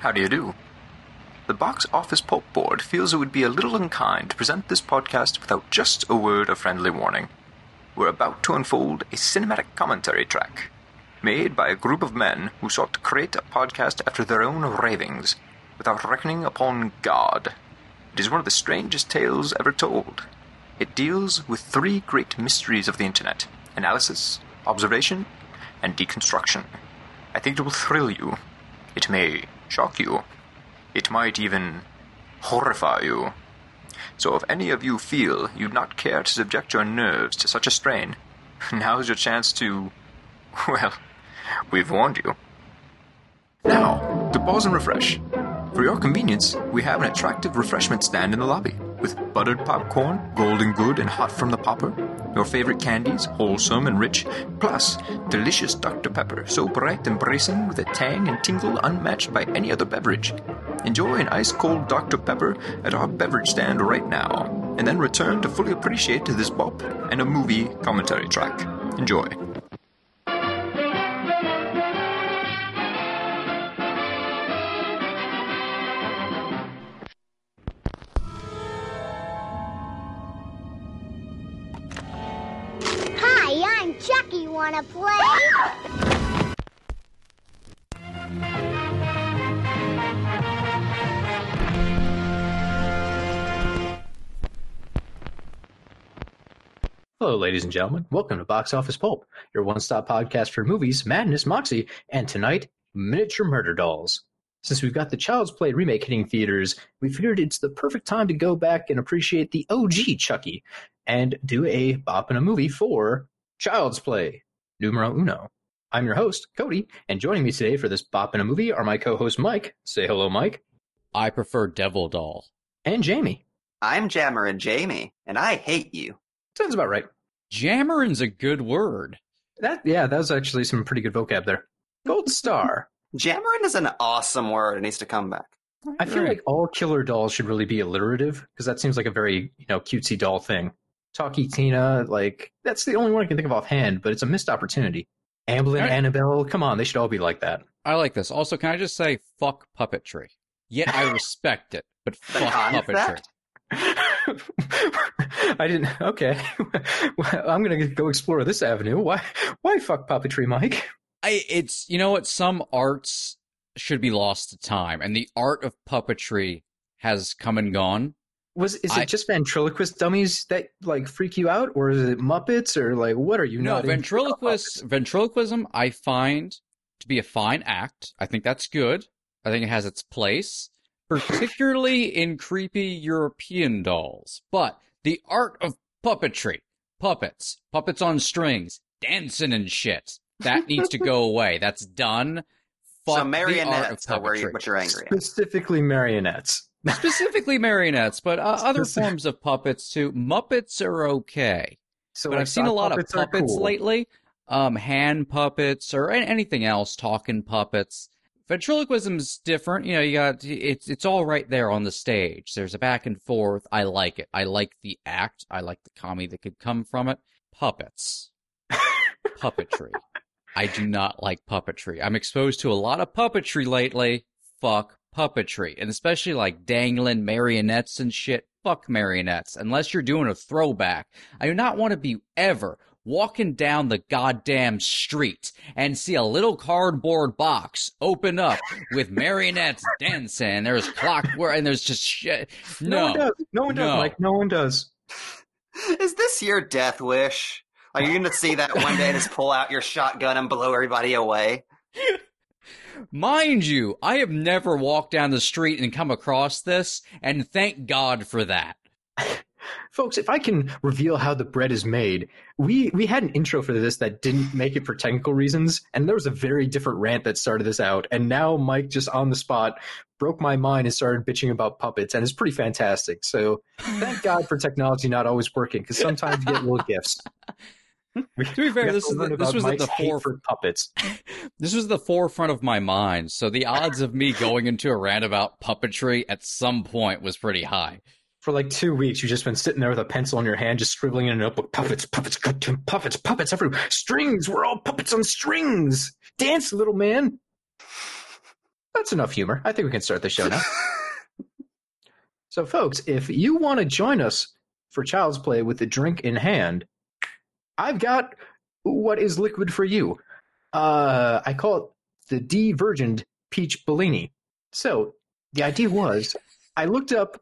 How do you do? The Box Office Pulp Board feels it would be a little unkind to present this podcast without just a word of friendly warning. We're about to unfold a cinematic commentary track, made by a group of men who sought to create a podcast after their own ravings, without reckoning upon God. It is one of the strangest tales ever told. It deals with three great mysteries of the internet analysis, observation, and deconstruction. I think it will thrill you. It may shock you. It might even horrify you. So if any of you feel you'd not care to subject your nerves to such a strain, now's your chance to. Well, we've warned you. Now, to pause and refresh. For your convenience, we have an attractive refreshment stand in the lobby with buttered popcorn, golden good and hot from the popper, your favorite candies, wholesome and rich, plus delicious Dr. Pepper, so bright and bracing with a tang and tingle unmatched by any other beverage. Enjoy an ice cold Dr. Pepper at our beverage stand right now, and then return to fully appreciate this bop and a movie commentary track. Enjoy. Wanna play? Hello, ladies and gentlemen. Welcome to Box Office Pulp, your one stop podcast for movies, madness, moxie, and tonight, miniature murder dolls. Since we've got the Child's Play remake hitting theaters, we figured it's the perfect time to go back and appreciate the OG Chucky and do a bop in a movie for Child's Play, numero uno. I'm your host, Cody, and joining me today for this bop in a movie are my co host, Mike. Say hello, Mike. I prefer Devil Doll. And Jamie. I'm Jammer and Jamie, and I hate you. Sounds about right. Jammerin's a good word. That yeah, that was actually some pretty good vocab there. Gold Star. Jammerin is an awesome word. It needs to come back. I feel Right. like all killer dolls should really be alliterative because that seems like a very you know cutesy doll thing. Talkie Tina, like that's the only one I can think of offhand, but it's a missed opportunity. Amblin, Right. Annabelle, come on, they should all be like that. I like this. Also, can I just say fuck puppetry? Yet I respect it, but fuck puppetry. I didn't. Okay, well, I'm gonna go explore this avenue. Why? Why fuck puppetry, Mike? I it's you know what some arts should be lost to time, and the art of puppetry has come and gone. Was is it I- just ventriloquist dummies that like freak you out, or is it Muppets, or like what are you no, ventriloquist ventriloquism I find to be a fine act. I think that's good. I think it has its place, particularly in creepy European dolls. But the art of puppetry, puppets, puppets on strings, dancing and shit, that needs to go away. That's done. Fuck so the art of marionettes are where you, puppetry. what you're angry at. specifically marionettes. Specifically marionettes, but uh, other forms of puppets too. Muppets are okay. So but like, I've seen a lot of puppets are puppets cool. lately. Um, hand puppets or anything else, talking puppets. Ventriloquism's different. You know, you got it's it's all right there on the stage. There's a back and forth. I like it. I like the act. I like the comedy that could come from it. Puppets, puppetry. I do not like puppetry. I'm exposed to a lot of puppetry lately. Fuck puppetry, and especially like dangling marionettes and shit. Fuck marionettes. Unless you're doing a throwback, I do not want to be ever walking down the goddamn street and see a little cardboard box open up with marionettes dancing. There's clockwork and there's just shit. No, No, one does. No one does, No. Mike. No one does. Is this your death wish? Are you going to see that one day, and just pull out your shotgun and blow everybody away? Mind you, I have never walked down the street and come across this, and thank God for that. Folks, if I can reveal how the bread is made, we we had an intro for this that didn't make it for technical reasons, and there was a very different rant that started this out. And now Mike just on the spot broke my mind and started bitching about puppets, and it's pretty fantastic. So thank God for technology not always working, because sometimes you get little gifts. We- To be fair, this is the, this was at Mike's the hate fore, for puppets. this was the forefront of my mind. So the odds of me going into a rant about puppetry at some point was pretty high. For like two weeks, you've just been sitting there with a pencil in your hand, just scribbling in a notebook. Puppets, puppets, puppets, puppets everywhere. Strings, we're all puppets on strings. Dance, little man. that's enough humor. I think we can start the show now. so, folks, if you want to join us for Child's Play with the drink in hand, I've got what is liquid for you. Uh, I call it the de-virgined peach Bellini. So, the idea was I looked up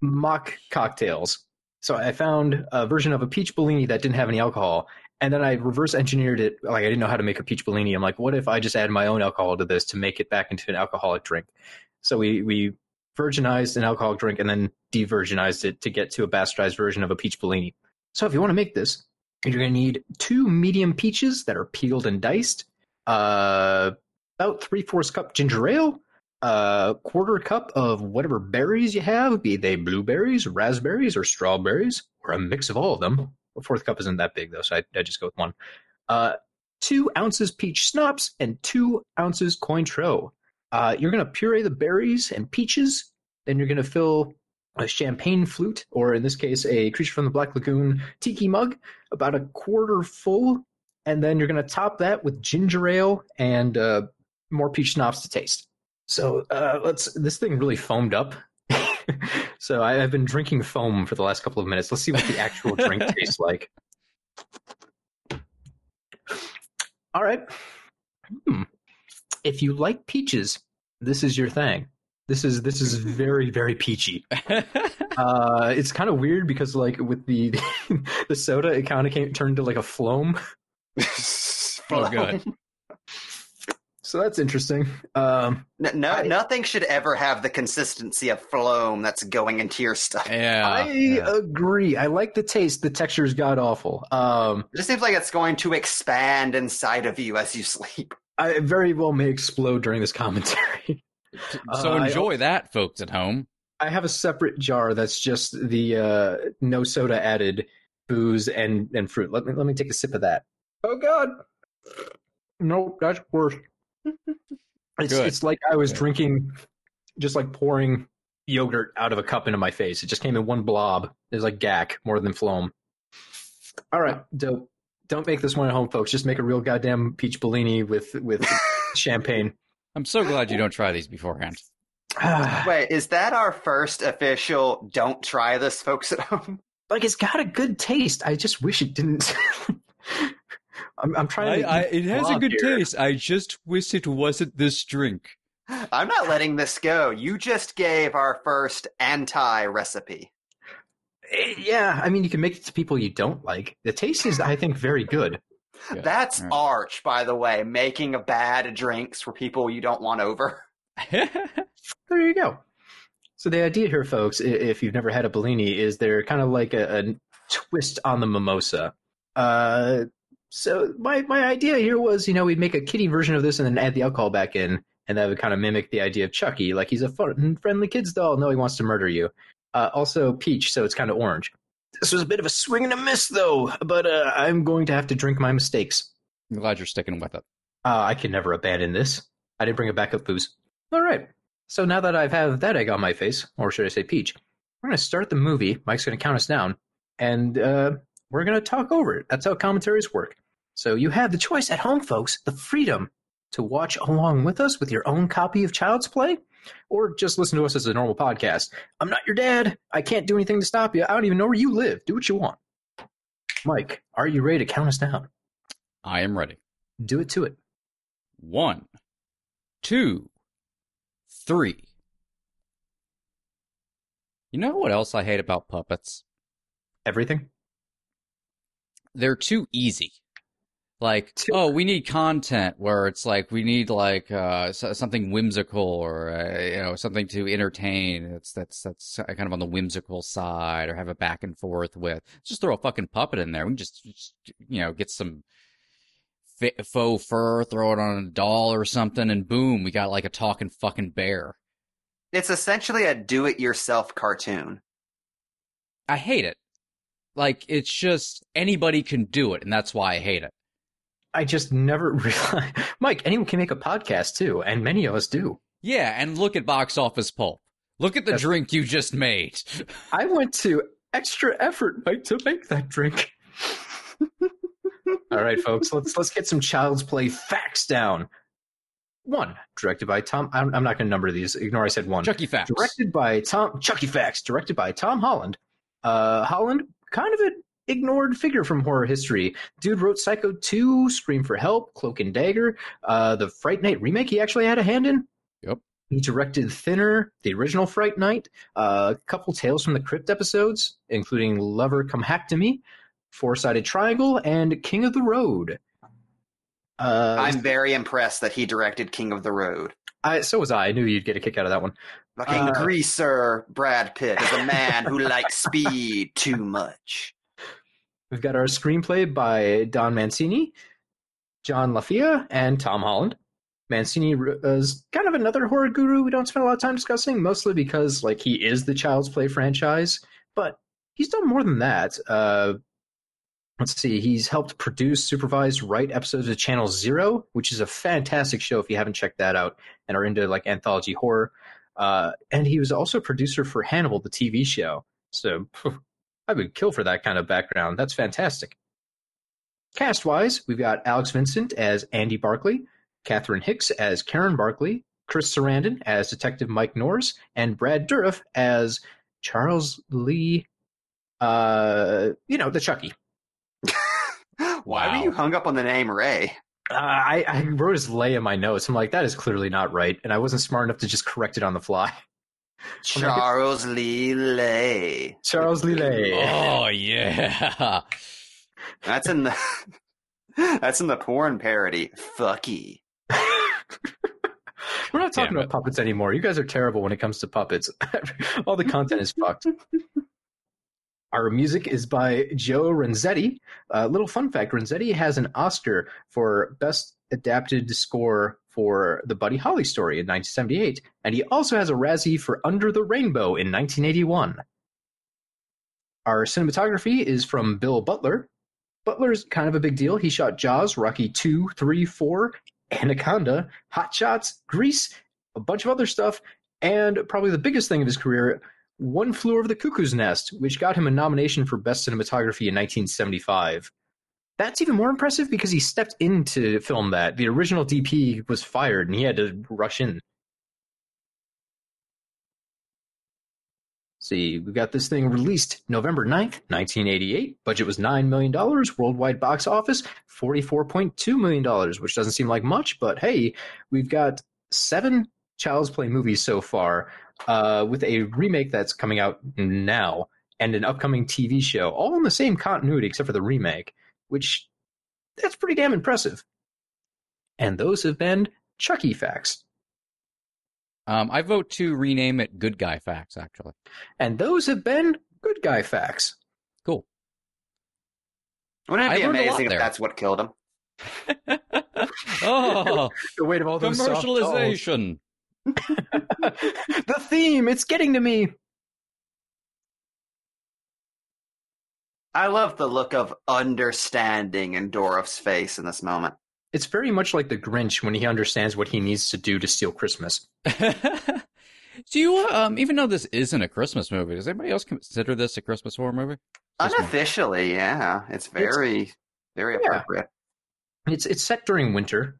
mock cocktails. So I found a version of a peach Bellini that didn't have any alcohol, and then I reverse engineered it. Like I didn't know how to make a peach Bellini. I'm like, what if I just add my own alcohol to this to make it back into an alcoholic drink? So we we virginized an alcoholic drink and then de-virginized it to get to a bastardized version of a peach Bellini. So if you want to make this, you're going to need two medium peaches that are peeled and diced, uh, about three fourths cup ginger ale, a quarter cup of whatever berries you have, be they blueberries, raspberries, or strawberries, or a mix of all of them. A fourth cup isn't that big though, so I, I just go with one. Uh, two ounces peach schnapps and two ounces Cointreau. Uh, you're going to puree the berries and peaches. Then you're going to fill a champagne flute, or in this case, a creature from the Black Lagoon tiki mug, about a quarter full. And then you're going to top that with ginger ale and uh, more peach schnapps to taste. So uh, let's. This thing really foamed up. so I, I've been drinking foam for the last couple of minutes. Let's see what the actual drink tastes like. All right. Hmm. If you like peaches, this is your thing. This is this is very very peachy. Uh, it's kind of weird because like with the the soda, it kind of came turned into like a phloem. oh, good. So that's interesting. Um, No, no I- nothing should ever have the consistency of phloem that's going into your stuff. Yeah. I yeah. agree. I like the taste. The texture is god awful. Um, It just seems like it's going to expand inside of you as you sleep. I very well may explode during this commentary. So Uh, I- enjoy that, folks at home. I have a separate jar that's just the uh, no soda added booze and, and fruit. Let me let me take a sip of that. Oh God! Nope, that's worse. It's Good. it's like I was drinking, just like pouring yogurt out of a cup into my face. It just came in one blob. It was like gack more than phloem. All right, dope. Don't make this one at home, folks. Just make a real goddamn peach Bellini with with champagne. I'm so glad you don't try these beforehand. Wait, is that our first official don't try this, folks at home? like it's got a good taste. I just wish it didn't. I'm, I'm trying to. eat blob here. Taste. I just wish it wasn't this drink. I'm not letting this go. You just gave our first anti recipe. Eh, Yeah, I mean, you can make it to people you don't like. The taste is, I think, very good. Good. That's Right. arch, by the way, making a bad drinks for people you don't want over. There you go. So the idea here, folks, if you've never had a Bellini, is they're kind of like a, a twist on the mimosa. Uh, so my my idea here was, you know, we'd make a kitty version of this and then add the alcohol back in, and that would kind of mimic the idea of Chucky, like he's a fun, friendly kid's doll. No, he wants to murder you. Uh, also peach, so it's kind of orange. This was a bit of a swing and a miss, though. But uh, I'm going to have to drink my mistakes. I'm glad you're sticking with it. Uh, I can never abandon this. I didn't bring a backup booze. All right. So now that I've had that egg on my face, or should I say peach, we're going to start the movie. Mike's going to count us down, and uh, we're going to talk over it. That's how commentaries work. So you have the choice at home, folks, the freedom to watch along with us with your own copy of Child's Play, or just listen to us as a normal podcast. I'm not your dad. I can't do anything to stop you. I don't even know where you live. Do what you want. Mike, are you ready to count us down? I am ready. Do it to it. One, two, three. You know what else I hate about puppets? Everything? They're too easy. Like, oh, we need content where it's like we need like uh, something whimsical or uh, you know something to entertain. That's that's that's kind of on the whimsical side, or have a back and forth with. Just throw a fucking puppet in there. We can just, just you know get some faux fur, throw it on a doll or something, and boom, we got like a talking fucking bear. It's essentially a do it yourself cartoon. I hate it. Like it's just anybody can do it, and that's why I hate it. I just never realized. Mike, anyone can make a podcast too, and many of us do. Yeah, and look at box office pulp. Look at the That's- drink you just made. I went to extra effort, Mike, to make that drink. All right, folks, let's let's get some child's play facts down. one, directed by Tom. I'm, I'm not going to number these. Ignore I said one. Chucky Facts. Directed by Tom Chucky Facts. Directed by Tom Holland. Uh, Holland, kind of an ignored figure from horror history. Dude wrote Psycho 2, Scream for Help, Cloak and Dagger, uh, the Fright Night remake. He actually had a hand in. Yep. He directed Thinner, the original Fright Night, uh, a couple Tales from the Crypt episodes, including Lover Come Hack to Me, Four Sided Triangle, and King of the Road. Uh, I'm very impressed that he directed King of the Road. I, so was I. I knew you'd get a kick out of that one. Fucking Uh, greaser Brad Pitt is a man who likes speed too much. We've got our screenplay by Don Mancini, John LaFia, and Tom Holland. Mancini is kind of another horror guru we don't spend a lot of time discussing, mostly because like he is the Child's Play franchise, but he's done more than that. Uh, let's see, he's helped produce, supervise, write episodes of Channel Zero, which is a fantastic show if you haven't checked that out and are into like anthology horror. Uh, and he was also producer for Hannibal, the TV show. So I would kill for that kind of background. That's fantastic. Cast wise, we've got Alex Vincent as Andy Barkley, Catherine Hicks as Karen Barkley, Chris Sarandon as Detective Mike Norris, and Brad Dourif as Charles Lee, uh, you know, the Chucky. Why Wow. were you hung up on the name Ray? Uh, I, I wrote his lay in my notes. I'm like, that is clearly not right. And I wasn't smart enough to just correct it on the fly. Charles Lee Lay. Charles Lee Lay. Oh yeah. That's in the That's in the porn parody. Fucky. We're not talking Damn about puppets anymore. You guys are terrible when it comes to puppets. All the content is fucked. Our music is by Joe Renzetti. A little fun fact Renzetti has an Oscar for Best Adapted Score for the Buddy Holly story in 1978, and he also has a Razzie for Under the Rainbow in 1981. Our cinematography is from Bill Butler. Butler's kind of a big deal. He shot Jaws, Rocky 2, 3, 4, Anaconda, Hot Shots, Grease, a bunch of other stuff, and probably the biggest thing of his career, One Flew Over the Cuckoo's Nest, which got him a nomination for Best Cinematography in 1975. That's even more impressive because he stepped in to film that. The original DP was fired and he had to rush in. See, we got this thing released November 9th, 1988. Budget was $9 million. Worldwide box office, $44.2 million, which doesn't seem like much, but hey, we've got seven Child's Play movies so far, uh, with a remake that's coming out now and an upcoming TV show, all in the same continuity except for the remake, which that's pretty damn impressive. And those have been Chucky facts. Um, I vote to rename it Good Guy Facts. Actually, And those have been good guy facts. cool. Wouldn't it be learned a lot amazing if there. that's what killed him? oh, The weight of all those commercialization. the theme, it's getting to me. I love the look of understanding in Dourif's face in this moment. It's very much like the Grinch when he understands what he needs to do to steal Christmas. Do you, um, even though this isn't a Christmas movie, does anybody else consider this a Christmas horror movie? This one. Unofficially, yeah. It's very, very Yeah. appropriate. It's it's set during winter.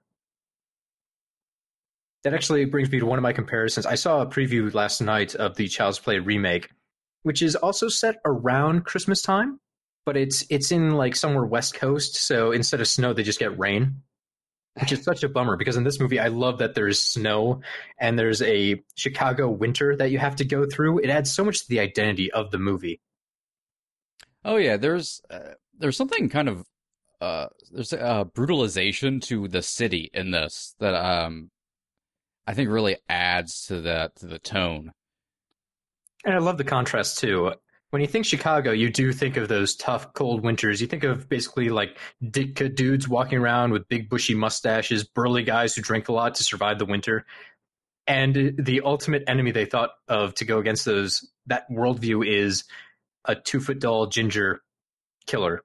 That actually brings me to one of my comparisons. I saw a preview last night of the Child's Play remake, which is also set around Christmas time, but it's it's in like somewhere west coast, so instead of snow they just get rain. Which is such a bummer because in this movie I love that there's snow and there's a Chicago winter that you have to go through. It adds so much to the identity of the movie. Oh yeah, there's uh, there's something kind of uh there's a brutalization to the city in this that um I think really adds to the to the tone. And I love the contrast too. When you think Chicago, you do think of those tough, cold winters. You think of basically like ditka dudes walking around with big, bushy mustaches, burly guys who drink a lot to survive the winter. And the ultimate enemy they thought of to go against those that worldview is a two foot tall ginger killer.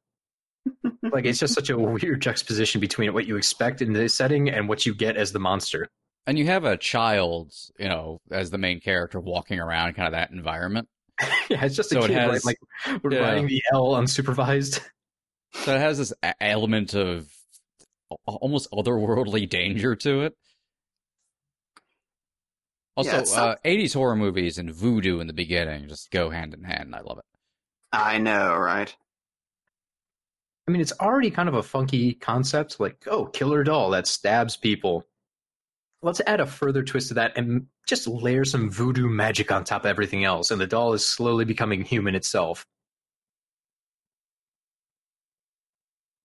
like it's just such a weird juxtaposition between what you expect in the setting and what you get as the monster. And you have a child, you know, as the main character walking around kind of that environment. yeah, it's just a So it kid, right? has- Like yeah. riding the L unsupervised. So it has this element of almost otherworldly danger to it. Also, Yeah, it's uh, 80s horror movies and voodoo in the beginning just go hand in hand. and I love it. I know, right? I mean, it's already kind of a funky concept, like, oh, killer doll that stabs people. Let's add a further twist to that and just layer some voodoo magic on top of everything else, and the doll is slowly becoming human itself.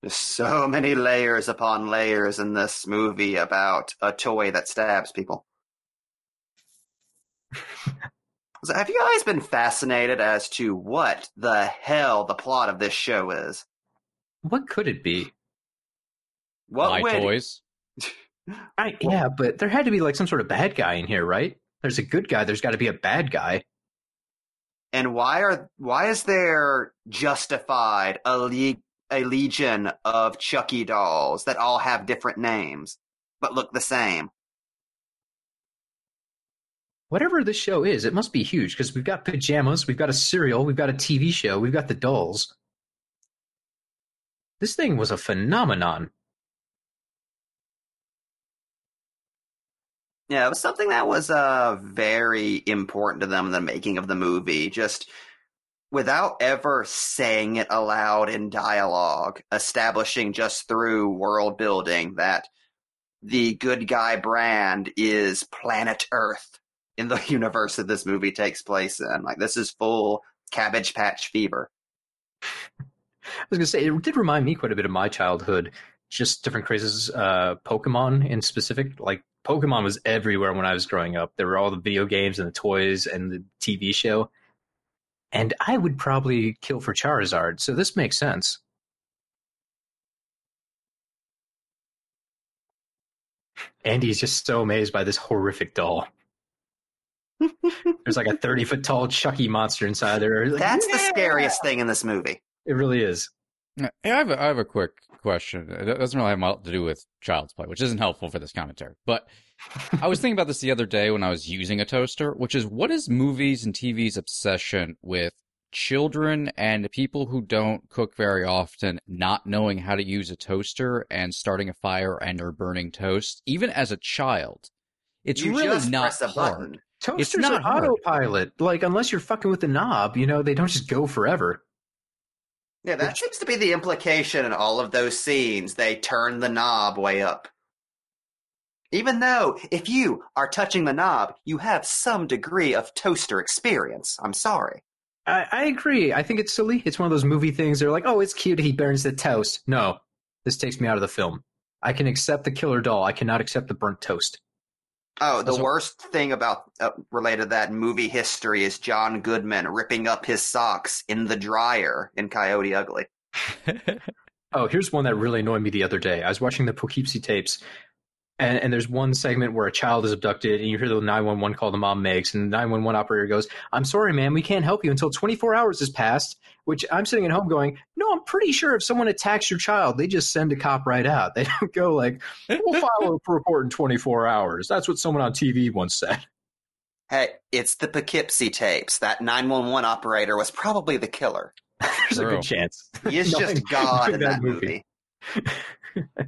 There's so many layers upon layers in this movie about a toy that stabs people. So have you guys been fascinated as to what the hell the plot of this show is? What could it be? What Buy would toys. I, yeah, but there had to be like some sort of bad guy in here, right? There's a good guy. There's got to be a bad guy. and why are why is there justified a league a legion of Chucky dolls that all have different names but look the same? Whatever this show is, it must be huge because we've got pajamas, we've got a cereal, we've got a TV show, we've got the dolls. This thing was a phenomenon. Yeah, it was something that was uh very important to them in the making of the movie. Just without ever saying it aloud in dialogue, establishing just through world building that the good guy brand is planet Earth in the universe that this movie takes place in. Like this is full cabbage patch fever. I was gonna say it did remind me quite a bit of my childhood. Just different crazes. Uh, Pokemon in specific, like Pokemon was everywhere when I was growing up. There were all the video games and the toys and the TV show. And I would probably kill for Charizard, so this makes sense. Andy's just so amazed by this horrific doll. There's like a 30 foot tall Chucky monster inside there. Like, That's the "Yeah!" scariest thing in this movie. It really is. Yeah, I have a, I have a quick question. It doesn't really have much to do with Child's Play, which isn't helpful for this commentary. But I was thinking about this the other day when I was using a toaster, which is what is movies and TV's obsession with children and people who don't cook very often not knowing how to use a toaster and starting a fire and or burning toast, even as a child. It's you really just not press a hard. button. Toasters not are hard. autopilot. Like, unless you're fucking with the knob, you know, they don't just go forever. Yeah, that seems to be the implication in all of those scenes. They turn the knob way up. Even though, if you are touching the knob, you have some degree of toaster experience. I'm sorry. I, I agree. I think it's silly. It's one of those movie things. They're like, oh, it's cute. He burns the toast. No, this takes me out of the film. I can accept the killer doll. I cannot accept the burnt toast. Oh, the Also- worst thing about uh, related to that movie history is John Goodman ripping up his socks in the dryer in Coyote Ugly. Oh, here's one that really annoyed me the other day. I was watching the Poughkeepsie tapes, and, and there's one segment where a child is abducted, and you hear the 911 call the mom makes, and the 911 operator goes, I'm sorry, ma'am, we can't help you until 24 hours has passed. Which I'm sitting at home going, No, I'm pretty sure if someone attacks your child, they just send a cop right out. They don't go like, We'll file a report in 24 hours. That's what someone on TV once said. Hey, it's the Poughkeepsie tapes. That 911 operator was probably the killer. There's a good chance. He is just God in that movie. But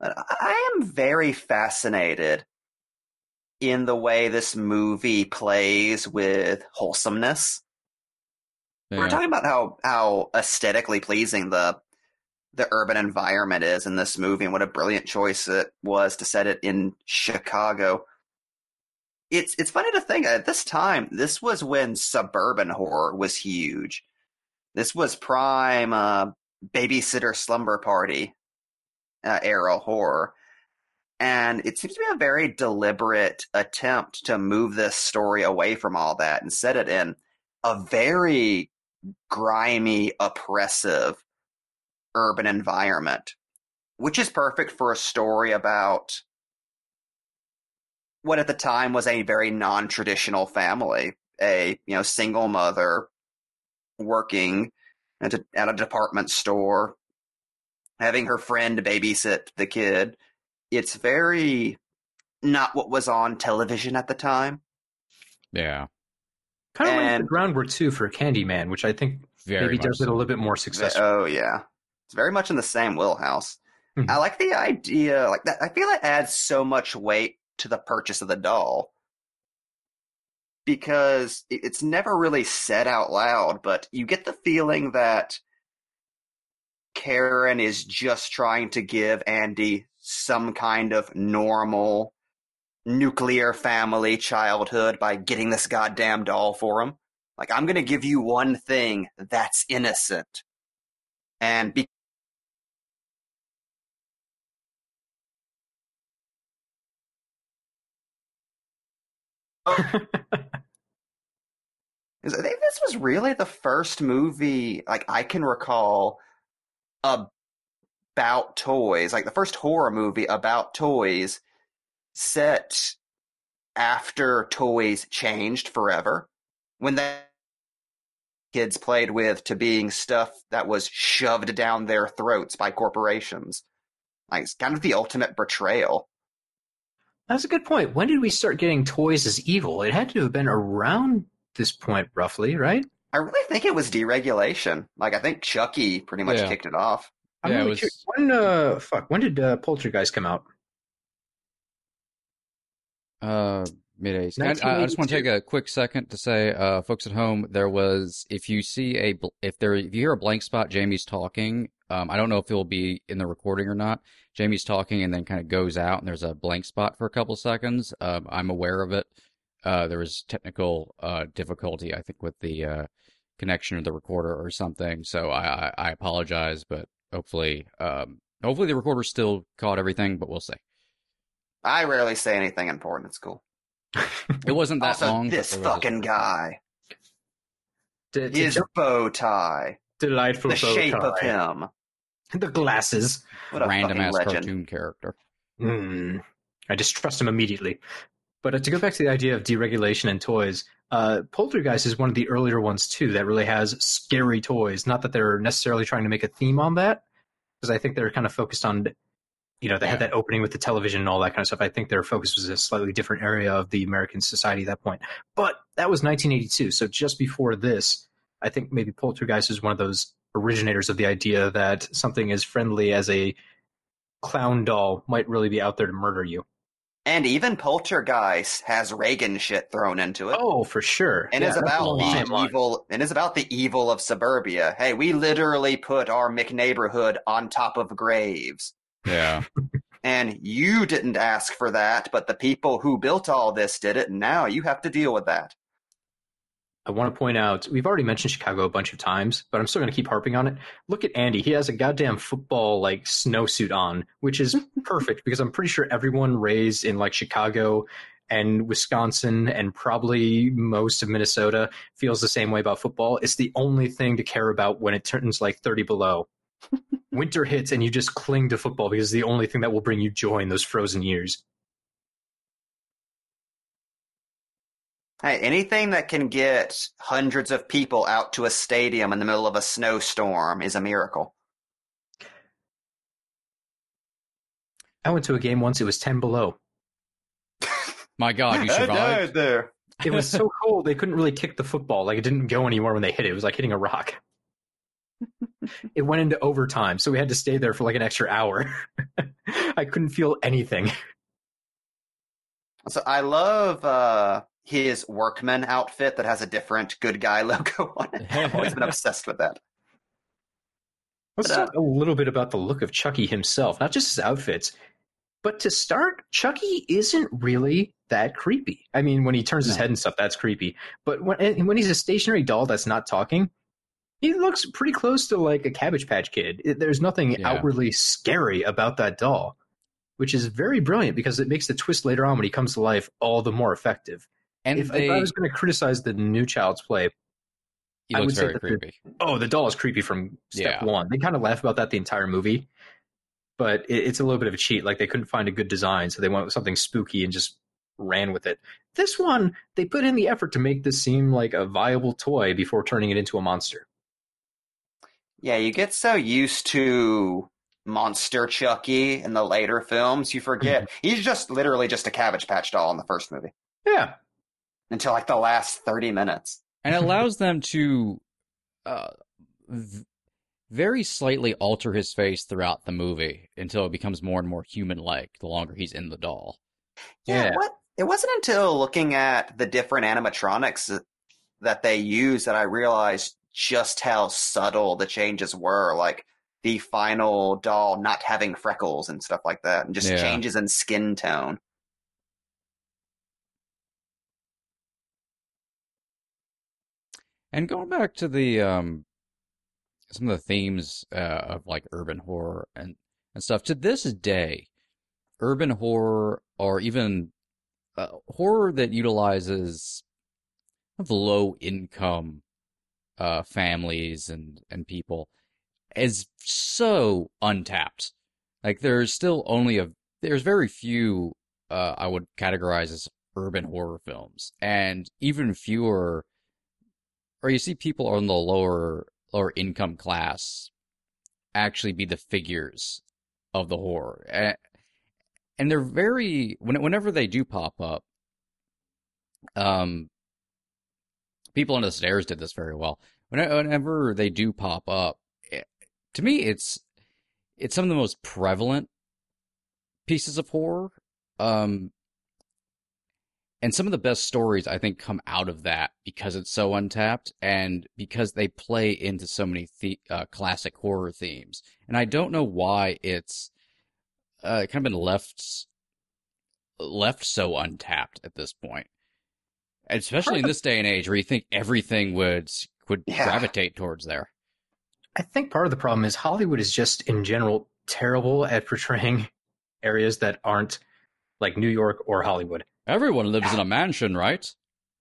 I am very fascinated in the way this movie plays with wholesomeness. We're talking about how how aesthetically pleasing the the urban environment is in this movie and what a brilliant choice it was to set it in Chicago. It's it's funny to think at this time this was when suburban horror was huge. This was prime uh, babysitter slumber party uh, era horror. And it seems to be a very deliberate attempt to move this story away from all that and set it in a very grimy, oppressive urban environment, which is perfect for a story about what at the time was a very non-traditional family, a you know single mother working at a, at a department store, having her friend babysit the kid. It's very not what was on television at the time. Yeah. Kind of lays the groundwork too for Candyman, which I think Very maybe much does it a little bit more successful. Oh yeah, it's very much in the same wheelhouse. Mhm. I like the idea, like that. I feel it adds so much weight to the purchase of the doll. Because it's never really said out loud, but you get the feeling that Karen is just trying to give Andy some kind of normal nuclear family childhood by getting this goddamn doll for him. Like, I'm gonna give you one thing that's innocent. And be- Is- I think this was really the first movie like I can recall about toys, like the first horror movie about toys set after toys changed forever. When that kids played with to being stuff that was shoved down their throats by corporations. Like it's kind of the ultimate betrayal. That's a good point. When did we start getting toys as evil? It had to have been around this point, roughly, right? I really think it was deregulation. Like I think Chucky pretty much Yeah. kicked it off. I'm Yeah, it really was- curious. When, uh, fuck, when did uh, Poltergeist come out? Uh, mid 80s. I, I just want to take a quick second to say, uh, folks at home, there was if you see a if there if you hear a blank spot, Jamie's talking. Um, I don't know if it will be in the recording or not. Jamie's talking and then kind of goes out, and there's a blank spot for a couple seconds. Um, I'm aware of it. Uh, there was technical uh difficulty, I think, with the uh connection of the recorder or something. So I I, I apologize, but hopefully um hopefully the recorder still caught everything, but we'll see. I rarely say anything important. It's cool. It wasn't that also, long. this there was fucking guy, To, to his jump- bow tie, delightful the bow shape of him. The glasses. What a random fucking ass legend. cartoon character. Hmm. I distrust him immediately. But uh, to go back to the idea of deregulation and toys, uh, Poltergeist is one of the earlier ones too that really has scary toys. Not that they're necessarily trying to make a theme on that, because I think they're kind of focused on, you know, they had that opening with the television and all that kind of stuff. I think their focus was a slightly different area of the American society at that point. But that was 1982, so just before this, I think maybe Poltergeist is one of those originators of the idea that something as friendly as a clown doll might really be out there to murder you. And even Poltergeist has Reagan shit thrown into it. Oh, for sure. and Yeah, is about the same the line. evil and is about the evil of suburbia. Hey, we literally put our McNeighborhood on top of graves. Yeah. And you didn't ask for that, but the people who built all this did it, and now you have to deal with that. I want to point out we've already mentioned Chicago a bunch of times, but I'm still going to keep harping on it. Look at Andy; he has a goddamn football like snowsuit on, which is perfect because I'm pretty sure everyone raised in like Chicago and Wisconsin and probably most of Minnesota feels the same way about football. It's the only thing to care about when it turns like 30 below. Winter hits and you just cling to football because it's the only thing that will bring you joy in those frozen years. Hey, anything that can get hundreds of people out to a stadium in the middle of a snowstorm is a miracle. I went to a game once; it was 10 below. My God, you survived. there. It was so cold they couldn't really kick the football. Like it didn't go anywhere when they hit it. It was like hitting a rock. it went into overtime, so we had to stay there for like an extra hour. I couldn't feel anything. So I love uh, his workman outfit that has a different good guy logo on it. I've always been obsessed with that. Let's But, uh, talk a little bit about the look of Chucky himself, not just his outfits. But to start, Chucky isn't really that creepy. I mean, when he turns his head and stuff, that's creepy. But when when he's a stationary doll that's not talking, he looks pretty close to like a Cabbage Patch Kid. There's nothing Yeah. outwardly scary about that doll, which is very brilliant because it makes the twist later on when he comes to life all the more effective. And If, they, if I was going to criticize the new Child's Play, he I looks would say very that the- oh, the doll is creepy from step Yeah. one. They kind of laugh about that the entire movie, but it, it's a little bit of a cheat. Like they couldn't find a good design, so they went with something spooky and just ran with it. This one, they put in the effort to make this seem like a viable toy before turning it into a monster. Yeah, you get so used to Monster Chucky in the later films, you forget he's just literally just a Cabbage Patch doll in the first movie Yeah, until like the last 30 minutes. and it allows them to uh, v- very slightly alter his face throughout the movie until it becomes more and more human-like the longer he's in the doll. Yeah, Yeah. what? It wasn't until looking at the different animatronics that- that they use that I realized just how subtle the changes were. Like the final doll not having freckles and stuff like that, and just Yeah. changes in skin tone. And going back to the um some of the themes uh, of like urban horror and and stuff to this day, urban horror or even uh, horror that utilizes low income uh families and and people is so untapped. Like there's still only a there's very few uh I would categorize as urban horror films and even fewer or you see people on the lower lower income class actually be the figures of the horror and, they're very whenever they do pop up um people on the stairs did this very well. Whenever they do pop up to me it's it's some of the most prevalent pieces of horror um and some of the best stories I think come out of that because it's so untapped and because they play into so many the- uh, classic horror themes. And I don't know why it's uh, kind of been left left so untapped at this point. Especially in this day and age where you think everything would would Yeah. gravitate towards there. I think part of the problem is Hollywood is just in general terrible at portraying areas that aren't like New York or Hollywood. Everyone lives in a mansion, right?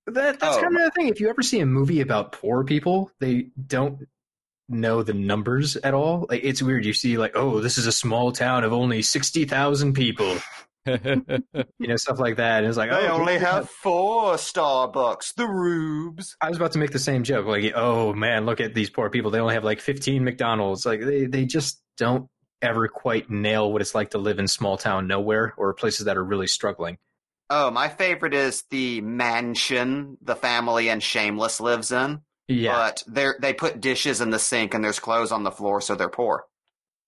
That that's Oh. kind of the thing. If you ever see a movie about poor people, they don't know the numbers at all. Like it's weird. You see like, oh, this is a small town of only sixty thousand people. You know, stuff like that. And it's like, They oh, only have four Starbucks, the Rubes. I was about to make the same joke. Like, oh man, look at these poor people. They only have like 15 McDonald's. Like, they, they just don't ever quite nail what it's like to live in small town nowhere or places that are really struggling. Oh, my favorite is the mansion the family and Shameless lives in. Yeah, But they they put dishes in the sink and there's clothes on the floor, so they're poor.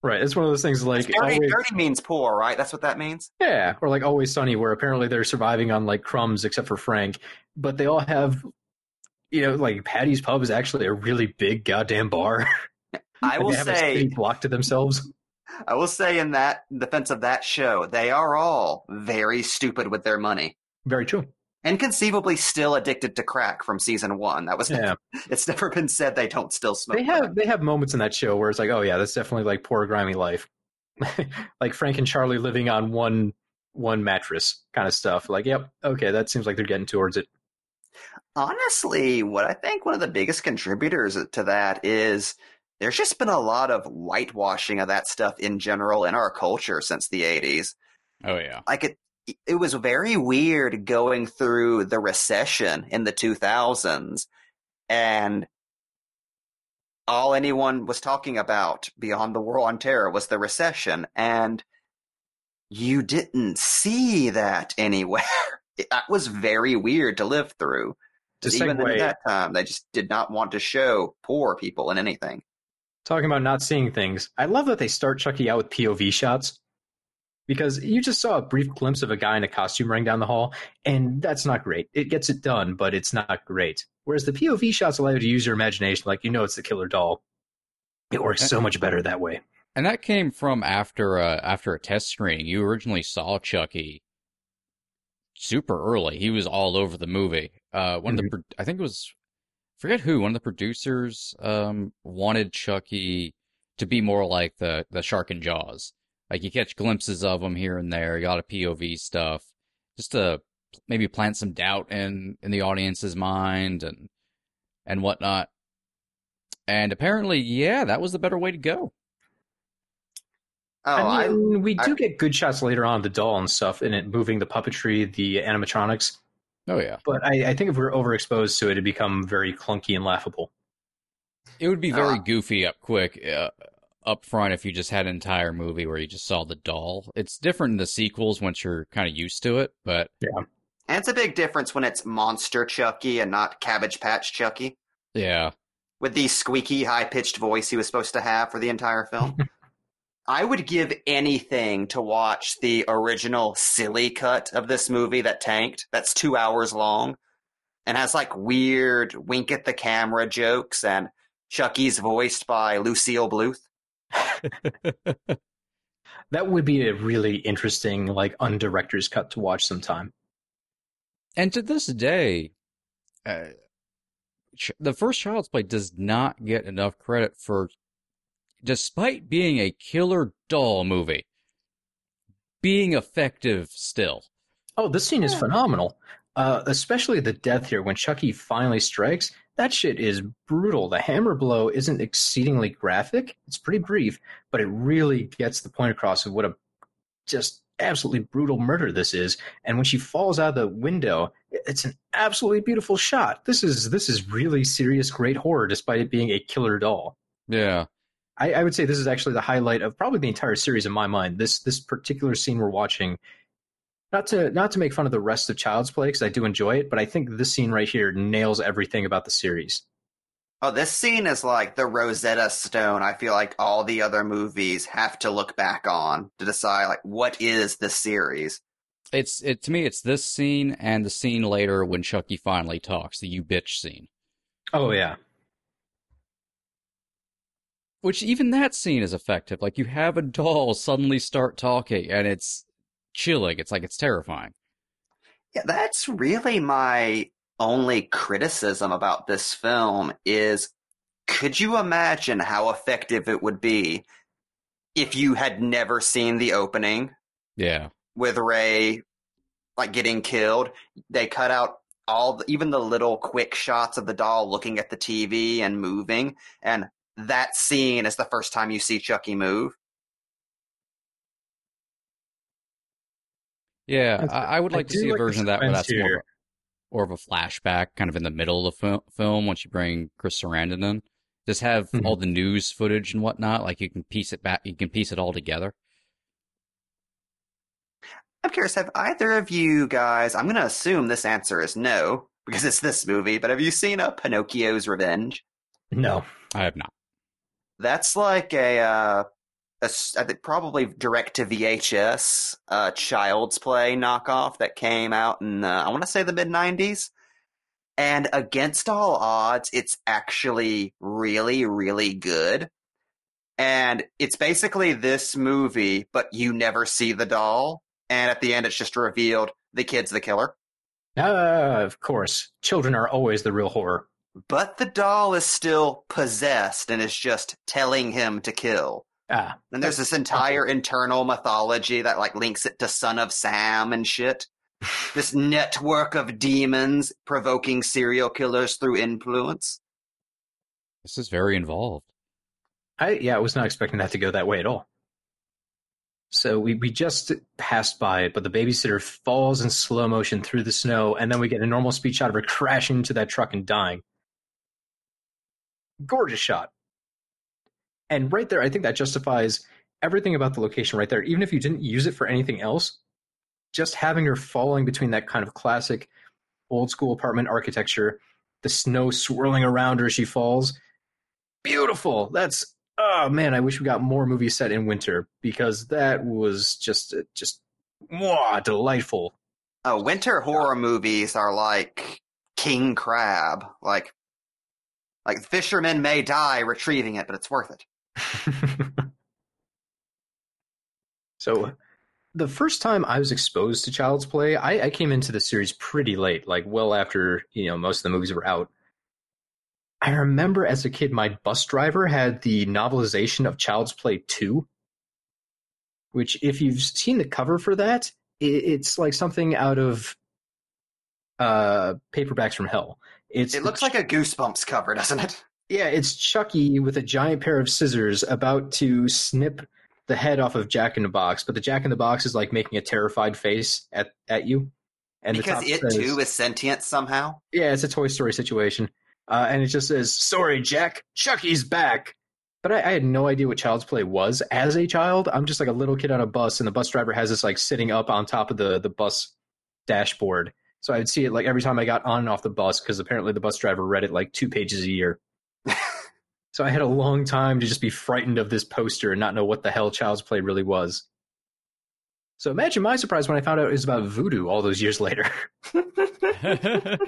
right. It's one of those things like, dirty, always, dirty means poor, right? That's what that means. yeah, or like Always Sunny, where apparently they're surviving on like crumbs except for Frank, but they all have, you know, like Paddy's Pub is actually a really big goddamn bar. I will they have a say, block to themselves. I will say in that in defense of that show, they are all very stupid with their money. Very true. And conceivably still addicted to crack from season one. That was Yeah. it's never been said they don't still smoke. they have they have moments in that show where it's like, oh yeah, that's definitely like poor grimy life, like Frank and Charlie living on one one mattress kind of stuff. Like, yep, okay, that seems like they're getting towards it. Honestly, what I think one of the biggest contributors to that is there's just been a lot of whitewashing of that stuff in general in our culture since the 80s. oh yeah. Like it it was very weird going through the recession in the 2000s and all anyone was talking about beyond the war on terror was the recession and you didn't see that anywhere. That was very weird to live through. To Even segue, at that time, they just did not want to show poor people in anything. Talking about not seeing things, I love that they start Chucky out with POV shots because you just saw a brief glimpse of a guy in a costume running down the hall, and that's not great. It gets it done, but it's not great. Whereas the POV shots allow you to use your imagination, like you know it's the killer doll. It works so much better that way. And that came from after uh, after a test screening. You originally saw Chucky super early. He was all over the movie. Uh, one of the I think it was forget who one of the producers um wanted Chucky to be more like the the shark and Jaws. Like you catch glimpses of him here and there. You got a POV stuff just to maybe plant some doubt in in the audience's mind and and whatnot. And apparently, yeah, that was the better way to go. Oh, I I, mean, we I- do get good shots later on the doll and stuff in it moving the puppetry, the animatronics. Oh yeah. But I, I think if we are overexposed to it, it'd become very clunky and laughable. It would be very Ah. goofy up quick uh, up front if you just had an entire movie where you just saw the doll. It's different in the sequels once you're kind of used to it, but yeah. and it's a big difference when it's Monster Chucky and not Cabbage Patch Chucky yeah. with the squeaky, high pitched voice he was supposed to have for the entire film. I would give anything to watch the original silly cut of this movie that tanked. That's two hours long and has like weird wink at the camera jokes. And Chucky's voiced by Lucille Bluth. That would be a really interesting, like, undirector's cut to watch sometime. And to this day, uh, the first Child's Play does not get enough credit for, despite being a killer doll movie, being effective still. Oh, this scene is phenomenal. Uh, especially the death here when Chucky finally strikes. That shit is brutal. The hammer blow isn't exceedingly graphic. It's pretty brief, but it really gets the point across of what a just absolutely brutal murder this is. And when she falls out of the window, it's an absolutely beautiful shot. This is this is really serious, great horror, despite it being a killer doll. Yeah. I, I would say this is actually the highlight of probably the entire series in my mind. This this particular scene we're watching, not to not to make fun of the rest of Child's Play because I do enjoy it, but I think this scene right here nails everything about the series. Oh, this scene is like the Rosetta Stone. I feel like all the other movies have to look back on to decide like what is the series. It's it to me. It's this scene and the scene later when Chucky finally talks, the "you bitch" scene. Oh yeah, Which even that scene is effective. Like you have a doll suddenly start talking, and it's chilling. It's like it's terrifying. Yeah, that's really my only criticism about this film is could you imagine how effective it would be if you had never seen the opening Yeah. with Ray like getting killed? They cut out all the, even the little quick shots of the doll looking at the TV and moving and that scene is the first time you see Chucky move. Yeah, I, I would I like to see a like the version of that where that's more of, here. a, more of a flashback, kind of in the middle of the fil- film once you bring Chris Sarandon in. Just have Mhm. all the news footage and whatnot, like you can piece it back, you can piece it all together. I'm curious, have either of you guys, I'm going to assume this answer is no, because it's this movie, but have you seen a Pinocchio's Revenge? no, I have not. That's like a, uh, a I think probably direct to VHS, uh, Child's Play knockoff that came out in, uh, I want to say the mid 90s. And against all odds, it's actually really, really good. And it's basically this movie, but you never see the doll. And at the end, it's just revealed the kid's the killer. Ah, of course, children are always the real horror. But the doll is still possessed and is just telling him to kill. Ah, And there's this entire internal mythology that like links it to Son of Sam and shit. This network of demons provoking serial killers through influence. This is very involved. I yeah, I was not expecting that to go that way at all. So we, we just passed by it, but the babysitter falls in slow motion through the snow, and then we get a normal speed shot of her crashing into that truck and dying. Gorgeous shot. And right there, I think that justifies everything about the location right there. Even if you didn't use it for anything else, just having her falling between that kind of classic old school apartment architecture, the snow swirling around her as she falls. Beautiful. That's oh man, I wish we got more movies set in winter because that was just uh, just mwah, delightful. Oh, winter uh, horror movies are like King Crab. Like, like fishermen may die retrieving it, but it's worth it. so the first time I was exposed to Child's Play, I, I came into the series pretty late, like well after you know most of the movies were out. I remember as a kid, my bus driver had the novelization of Child's Play 2, which, if you've seen the cover for that, it's like something out of uh, Paperbacks from Hell. It's It looks like a Goosebumps cover, doesn't it? yeah, it's Chucky with a giant pair of scissors about to snip the head off of Jack in the Box, but the Jack in the Box is like making a terrified face at at you. And because it says- too is sentient somehow. yeah, it's a Toy Story situation. Uh, and it just says, Sorry, Jack, Chucky's back. But I, I had no idea what Child's Play was as a child. I'm just like a little kid on a bus, and the bus driver has this like sitting up on top of the, the bus dashboard. So I would see it like every time I got on and off the bus because apparently the bus driver read it like two pages a year. So I had a long time to just be frightened of this poster and not know what the hell Child's Play really was. So imagine my surprise when I found out it was about voodoo all those years later.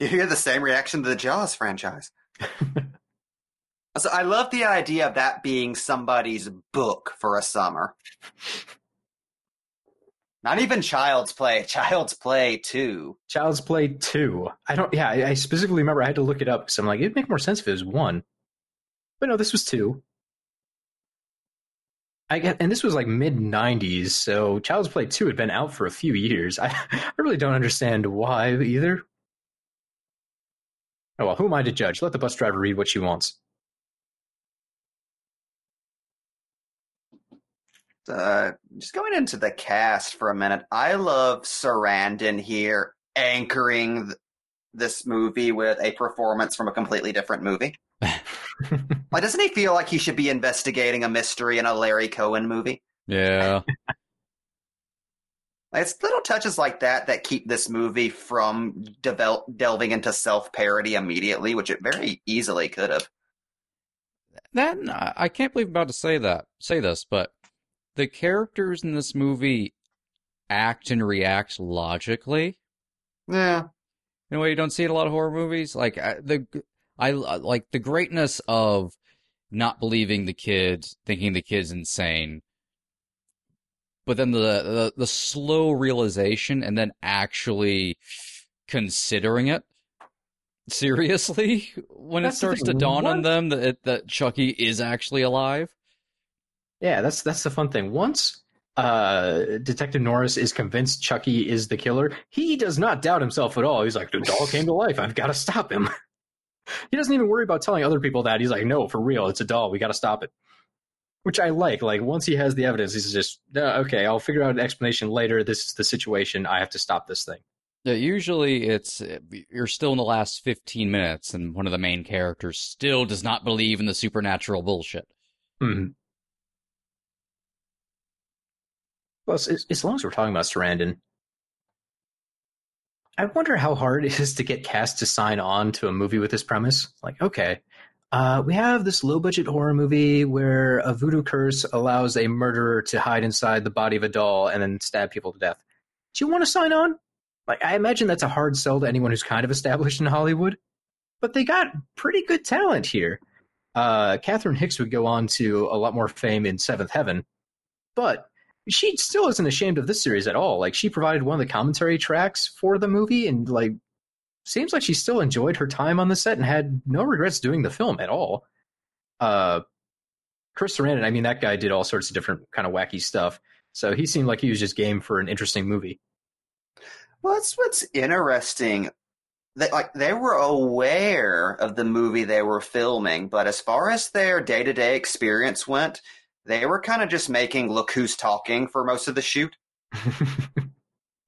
You hear the same reaction to the Jaws franchise. so I love the idea of that being somebody's book for a summer. Not even Child's Play, Child's Play 2. Child's Play 2. I don't, yeah, I, I specifically remember I had to look it up because I'm like, it'd make more sense if it was one. But no, this was two. I get, and this was like mid 90s, so Child's Play 2 had been out for a few years. I, I really don't understand why either. Oh well, who am I to judge? Let the bus driver read what she wants. Uh, just going into the cast for a minute, I love Sarandon here anchoring th- this movie with a performance from a completely different movie. like, doesn't he feel like he should be investigating a mystery in a Larry Cohen movie? yeah. It's little touches like that that keep this movie from devel- delving into self parody immediately, which it very easily could have. That I I can't believe I'm about to say that say this, but the characters in this movie act and react logically Yeah. in a way you don't see in a lot of horror movies. Like I, the I like the greatness of not believing the kid, thinking the kid's insane, but then the the, the slow realization and then actually considering it seriously when That's it starts to dawn on them that it, that Chucky is actually alive. Yeah, that's that's the fun thing. Once uh, Detective Norris is convinced Chucky is the killer, he does not doubt himself at all. He's like, the doll came to life. I've got to stop him. he doesn't even worry about telling other people that. He's like, no, for real, it's a doll. We got to stop it. Which I like. Like once he has the evidence, he's just uh, okay. I'll figure out an explanation later. This is the situation. I have to stop this thing. Yeah, usually it's you're still in the last 15 minutes and one of the main characters still does not believe in the supernatural bullshit. hmm Plus, as, long as we're talking about Sarandon, I wonder how hard it is to get cast to sign on to a movie with this premise. Like, okay, uh, we have this low budget horror movie where a voodoo curse allows a murderer to hide inside the body of a doll and then stab people to death. Do you want to sign on? Like, I imagine that's a hard sell to anyone who's kind of established in Hollywood. But they got pretty good talent here. Uh, Catherine Hicks would go on to a lot more fame in Seventh Heaven, but she still isn't ashamed of this series at all. Like, she provided one of the commentary tracks for the movie, and like, seems like she still enjoyed her time on the set and had no regrets doing the film at all. Uh, Chris Sarandon, I mean, that guy did all sorts of different kind of wacky stuff, so he seemed like he was just game for an interesting movie. Well, that's what's interesting. They, like they were aware of the movie they were filming, but as far as their day to day experience went, they were kind of just making look who's talking for most of the shoot.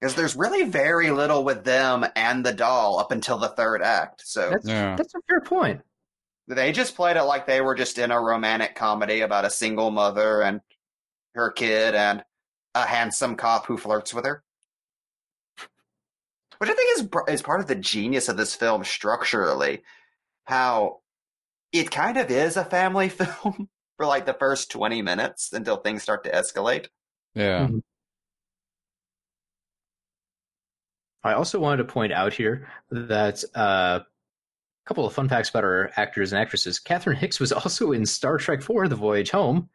Because there's really very little with them and the doll up until the third act. So That's Yeah. that's a fair point. they just played it like they were just in a romantic comedy about a single mother and her kid and a handsome cop who flirts with her. Which I think is is part of the genius of this film structurally, how it kind of is a family film for like the first twenty minutes until things start to escalate. Yeah. Mhm. I also wanted to point out here that uh, a couple of fun facts about our actors and actresses. Catherine Hicks was also in Star Trek IV: The Voyage Home.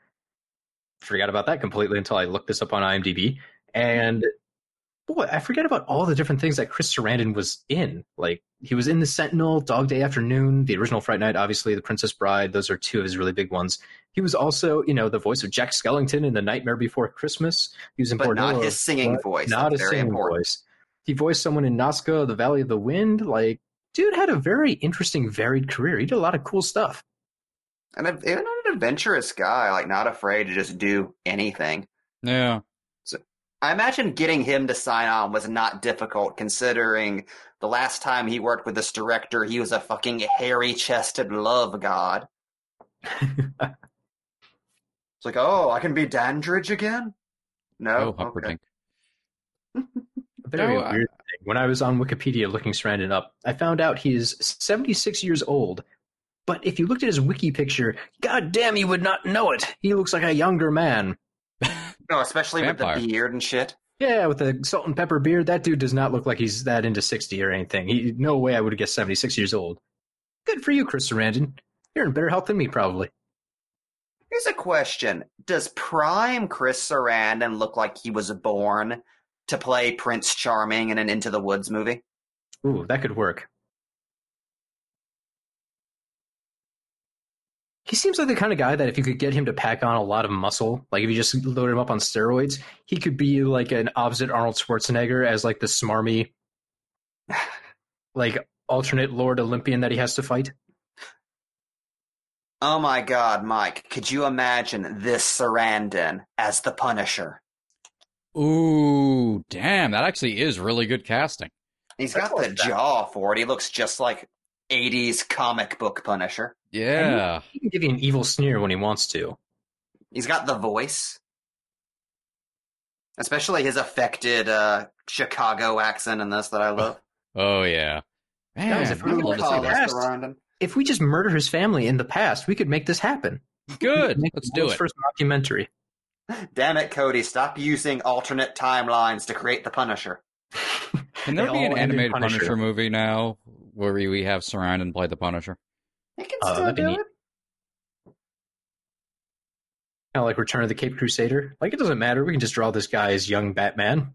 Forgot about that completely until I looked this up on IMDb. And boy, I forget about all the different things that Chris Sarandon was in. Like he was in The Sentinel, Dog Day Afternoon, the original Fright Night, obviously, The Princess Bride. Those are two of his really big ones. He was also, you know, the voice of Jack Skellington in The Nightmare Before Christmas. He was in But not his singing but voice. Not That's a singing important. voice. He voiced someone in Nausicaä, The Valley of the Wind. Like, dude had a very interesting, varied career. He did a lot of cool stuff. And a- an adventurous guy, like not afraid to just do anything. Yeah. I imagine getting him to sign on was not difficult considering the last time he worked with this director, he was a fucking hairy chested love god. It's like, oh, I can be Dandrige again? No. Oh, okay. Humperdinck. Very No, I- weird thing. When I was on Wikipedia looking Sarandon up, I found out he's 76 years old, But if you looked at his wiki picture, goddamn, you would not know it. He looks like a younger man. No, especially Vampire. with the beard and shit. Yeah, with the salt and pepper beard, that dude does not look like he's that into 60 or anything. He, no way I would have guessed 76 years old. Good for you, Chris Sarandon. You're in better health than me, probably. Here's a question: Does prime Chris Sarandon look like he was born to play Prince Charming in an Into the Woods movie? Ooh, that could work. He seems like the kind of guy that if you could get him to pack on a lot of muscle, like if you just load him up on steroids, he could be like an opposite Arnold Schwarzenegger as like the smarmy, like alternate Lord Olympian that he has to fight. Oh my God, Mike! Could you imagine this Sarandon as the Punisher? Ooh, damn, that actually is really good casting. He's got the jaw for it. He looks just like '80s comic book Punisher. Yeah. He can give you an evil sneer when he wants to. He's got the voice, especially his affected uh, Chicago accent in this that I love. Oh yeah. Man, Guys, if I we love to see past- If we just murder his family in the past, we could make this happen. Good. Let's do it. First documentary. Damn it, Cody! Stop using alternate timelines to create the Punisher. Can there They be an animated Punisher. Punisher. movie now where we we have Sarandon play the Punisher? He can Oh, still that'd do it. Kind of like Return of the Caped Crusader. Like it doesn't matter. We can just draw this guy as young Batman.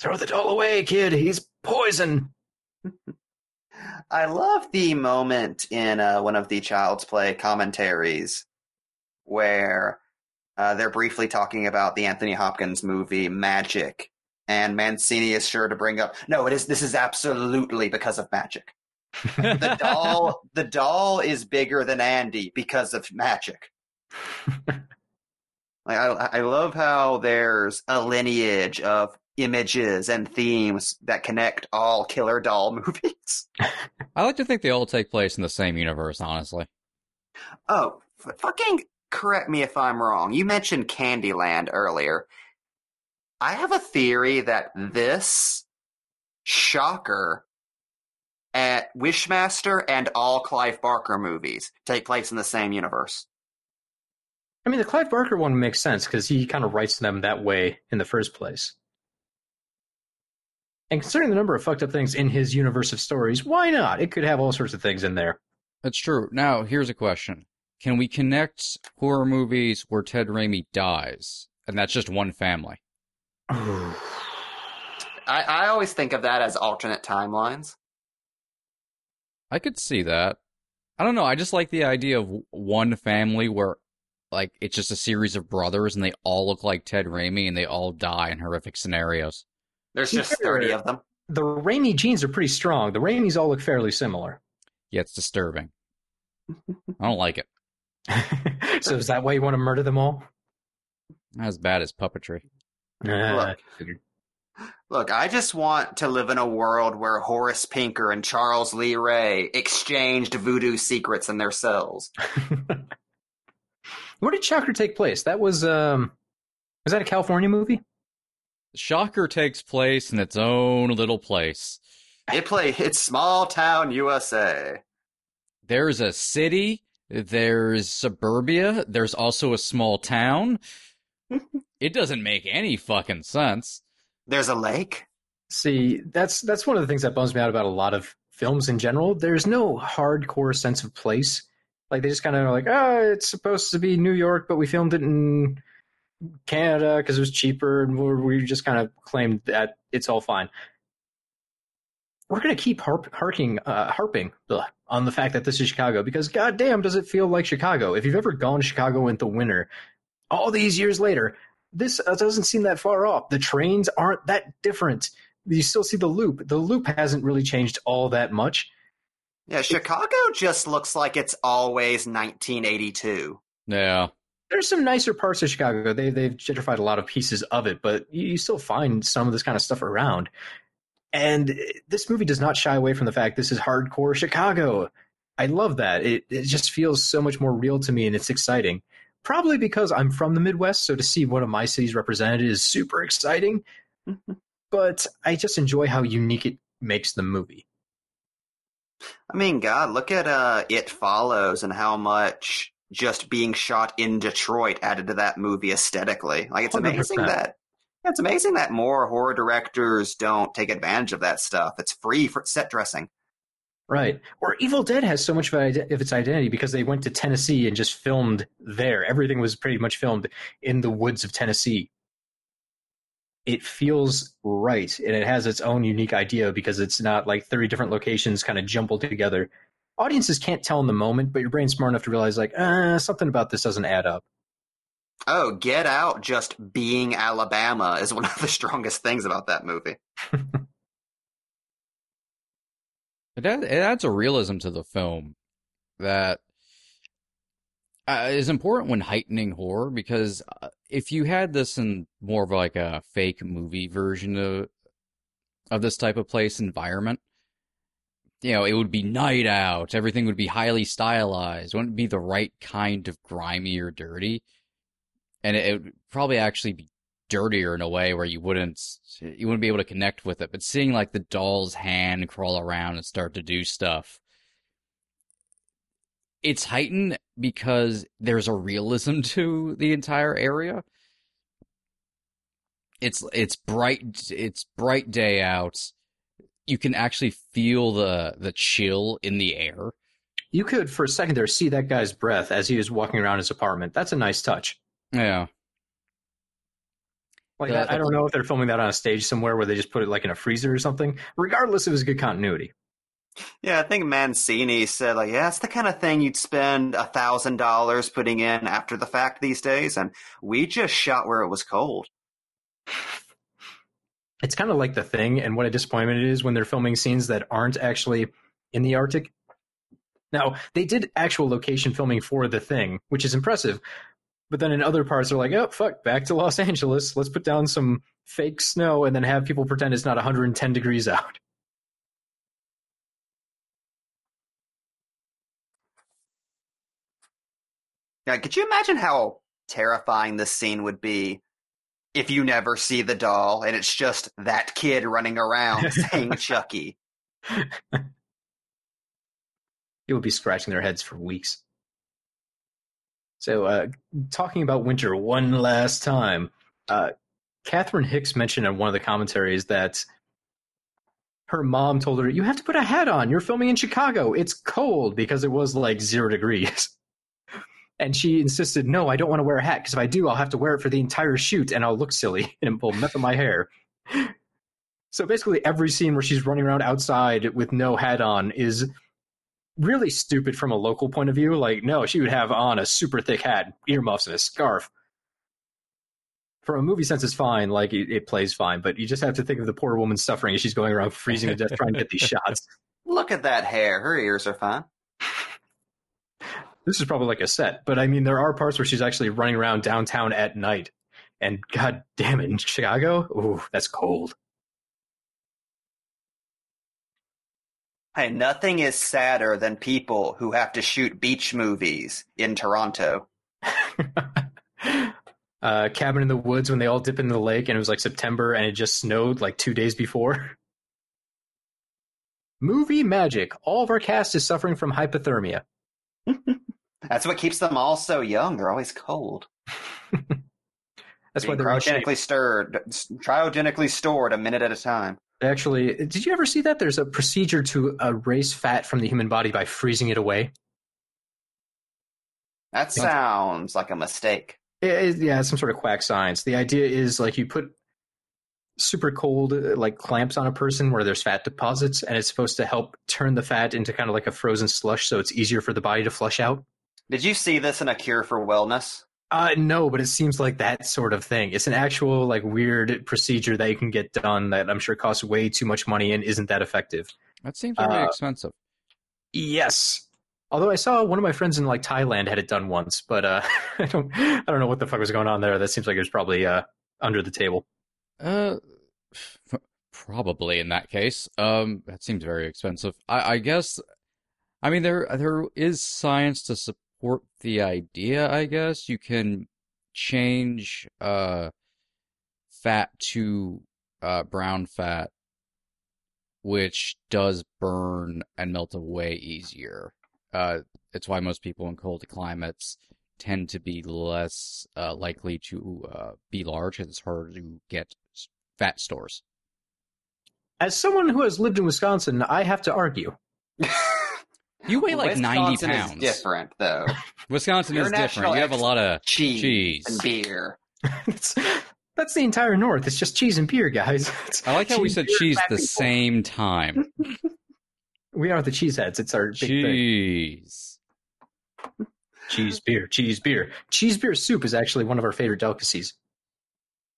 Throw the doll away, kid. He's poison. I love the moment in uh, one of the Child's Play commentaries where uh, they're briefly talking about the Anthony Hopkins movie Magic, and Mancini is sure to bring up, no, it is. This is absolutely because of magic. The doll, the doll is bigger than Andy because of magic. Like I, I love how there's a lineage of images and themes that connect all killer doll movies. I like to think they all take place in the same universe, honestly. Oh, fucking correct me if I'm wrong. You mentioned Candyland earlier. I have a theory that this Shocker at Wishmaster and all Clive Barker movies take place in the same universe. I mean, the Clive Barker one makes sense because he kind of writes them that way in the first place. And considering the number of fucked up things in his universe of stories, why not? It could have all sorts of things in there. That's true. Now, here's a question. Can we connect horror movies where Ted Raimi dies? And that's just one family. I, I always think of that as alternate timelines. I could see that. I don't know. I just like the idea of one family where, like, it's just a series of brothers and they all look like Ted Raimi and they all die in horrific scenarios. There's Sure. just 30 of them. the Raimi genes are pretty strong. The Raimis all look fairly similar. Yeah, it's disturbing. I don't like it. so is that why you want to murder them all? Not as bad as puppetry. Nah, Look. I. Look, I just want to live in a world where Horace Pinker and Charles Lee Ray exchanged voodoo secrets in their cells. Where did Shocker take place? That was um, was that a California movie? Shocker takes place in its own little place. It play it's small town USA. There's a city, there's suburbia, there's also a small town. it doesn't make any fucking sense. There's a lake. See, that's that's one of the things that bums me out about a lot of films in general. There's no hardcore sense of place. Like they just kind of like, oh, it's supposed to be New York, but we filmed it in Canada because it was cheaper, and we we just kind of claimed that it's all fine. We're gonna keep harp, harking, uh, harping ugh, on the fact that this is Chicago because, goddamn, does it feel like Chicago? If you've ever gone to Chicago in the winter, all these years later, this uh, doesn't seem that far off. The trains aren't that different. You still see the loop. The loop hasn't really changed all that much. Yeah, Chicago just looks like it's always 1982. Yeah. There's some nicer parts of Chicago. They they've gentrified a lot of pieces of it, but you, you still find some of this kind of stuff around. And this movie does not shy away from the fact this is hardcore Chicago. I love that. It it just feels so much more real to me, and it's exciting. probably because I'm from the Midwest, so to see one of my cities represented is super exciting. but I just enjoy how unique it makes the movie. I mean, God, look at uh, It Follows and how much just being shot in Detroit added to that movie aesthetically. Like, it's amazing 100%. that it's amazing that more horror directors don't take advantage of that stuff. It's free for set dressing. Right. Or Evil Dead has so much of, its identity because they went to Tennessee and just filmed there. Everything was pretty much filmed in the woods of Tennessee. It feels right, and it has its own unique idea because it's not like 30 different locations kind of jumbled together. Audiences can't tell in the moment, but your brain's smart enough to realize, like, uh, something about this doesn't add up. Oh, Get Out just being Alabama is one of the strongest things about that movie. It, add, it adds a realism to the film that uh, is important when heightening horror because uh, if you had this in more of like a fake movie version of of this type of place environment, you know, it would be night out. Everything would be highly stylized. It wouldn't be the right kind of grimy or dirty, and it, it would probably actually be dirtier in a way where you wouldn't you wouldn't be able to connect with it. But seeing like the doll's hand crawl around and start to do stuff, it's heightened because there's a realism to the entire area. It's it's bright it's bright day out. You can actually feel the the chill in the air. You could, for a second there, see that guy's breath as he was walking around his apartment. That's a nice touch. Yeah. Like Yeah, I, I don't know if they're filming that on a stage somewhere where they just put it like in a freezer or something. Regardless, it was good continuity. Yeah, I think Mancini said like, yeah, it's the kind of thing you'd spend a thousand dollars putting in after the fact these days, and we just shot where it was cold. It's kind of like the thing, and what a disappointment it is when they're filming scenes that aren't actually in the Arctic. Now, they did actual location filming for the thing, which is impressive. But then in other parts, they're like, oh, fuck, back to Los Angeles. Let's put down some fake snow and then have people pretend it's not 110 degrees out. Now, could you imagine how terrifying this scene would be if you never see the doll and it's just that kid running around saying Chucky? People would be scratching their heads for weeks. So, uh, talking about winter one last time, uh, Catherine Hicks mentioned in one of the commentaries that her mom told her, You have to put a hat on. You're filming in Chicago. It's cold because it was like zero degrees. And she insisted, No, I don't want to wear a hat because if I do, I'll have to wear it for the entire shoot and I'll look silly and it will mess up my hair. So basically, every scene where she's running around outside with no hat on is really stupid from a local point of view. Like, no, she would have on a super thick hat, earmuffs, and a scarf. From a movie sense, it's fine. Like, it, it plays fine. But you just have to think of the poor woman suffering as she's going around freezing to death trying to get these shots. Look at that hair. Her ears are fine. This is probably like a set. But I mean, there are parts where she's actually running around downtown at night. And god damn it, in Chicago? Ooh, that's cold. Hey, nothing is sadder than people who have to shoot beach movies in Toronto. uh, Cabin in the Woods when they all dip into the lake and it was like September and it just snowed like two days before. Movie magic. All of our cast is suffering from hypothermia. That's what keeps them all so young. They're always cold. That's why they're cryogenically stirred, cryogenically stored a minute at a time. Actually, did you ever see that? There's a procedure to erase fat from the human body by freezing it away. That sounds like a mistake. It- it- yeah, it's some sort of quack science. The idea is like you put super cold uh, like clamps on a person where there's fat deposits, and it's supposed to help turn the fat into kind of like a frozen slush, so it's easier for the body to flush out. Did you see this in A Cure for Wellness? Uh, no, but it seems like that sort of thing. It's an actual like weird procedure that you can get done that I'm sure costs way too much money and isn't that effective. That seems really Uh, expensive. Yes. Although I saw one of my friends in like Thailand had it done once, but uh, I don't I don't know what the fuck was going on there. That seems like it was probably uh, under the table. Uh, probably in that case. Um, that seems very expensive. I, I guess. I mean, there there is science to support support the idea, I guess. You can change uh fat to uh brown fat which does burn and melt away easier. Uh it's why most people in cold climates tend to be less uh, likely to uh, be large because it's harder to get fat stores. As someone who has lived in Wisconsin, I have to argue. You weigh like 90 Wisconsin pounds. Is different though. Wisconsin Your is different. national You have a lot of Cheese, cheese. and beer. That's, that's the entire North. It's just cheese and beer, guys. It's I like how we said beer, cheese the people. same time. We are the cheeseheads. It's our big thing. Cheese. Cheese beer, cheese beer. Cheese beer soup is actually one of our favorite delicacies.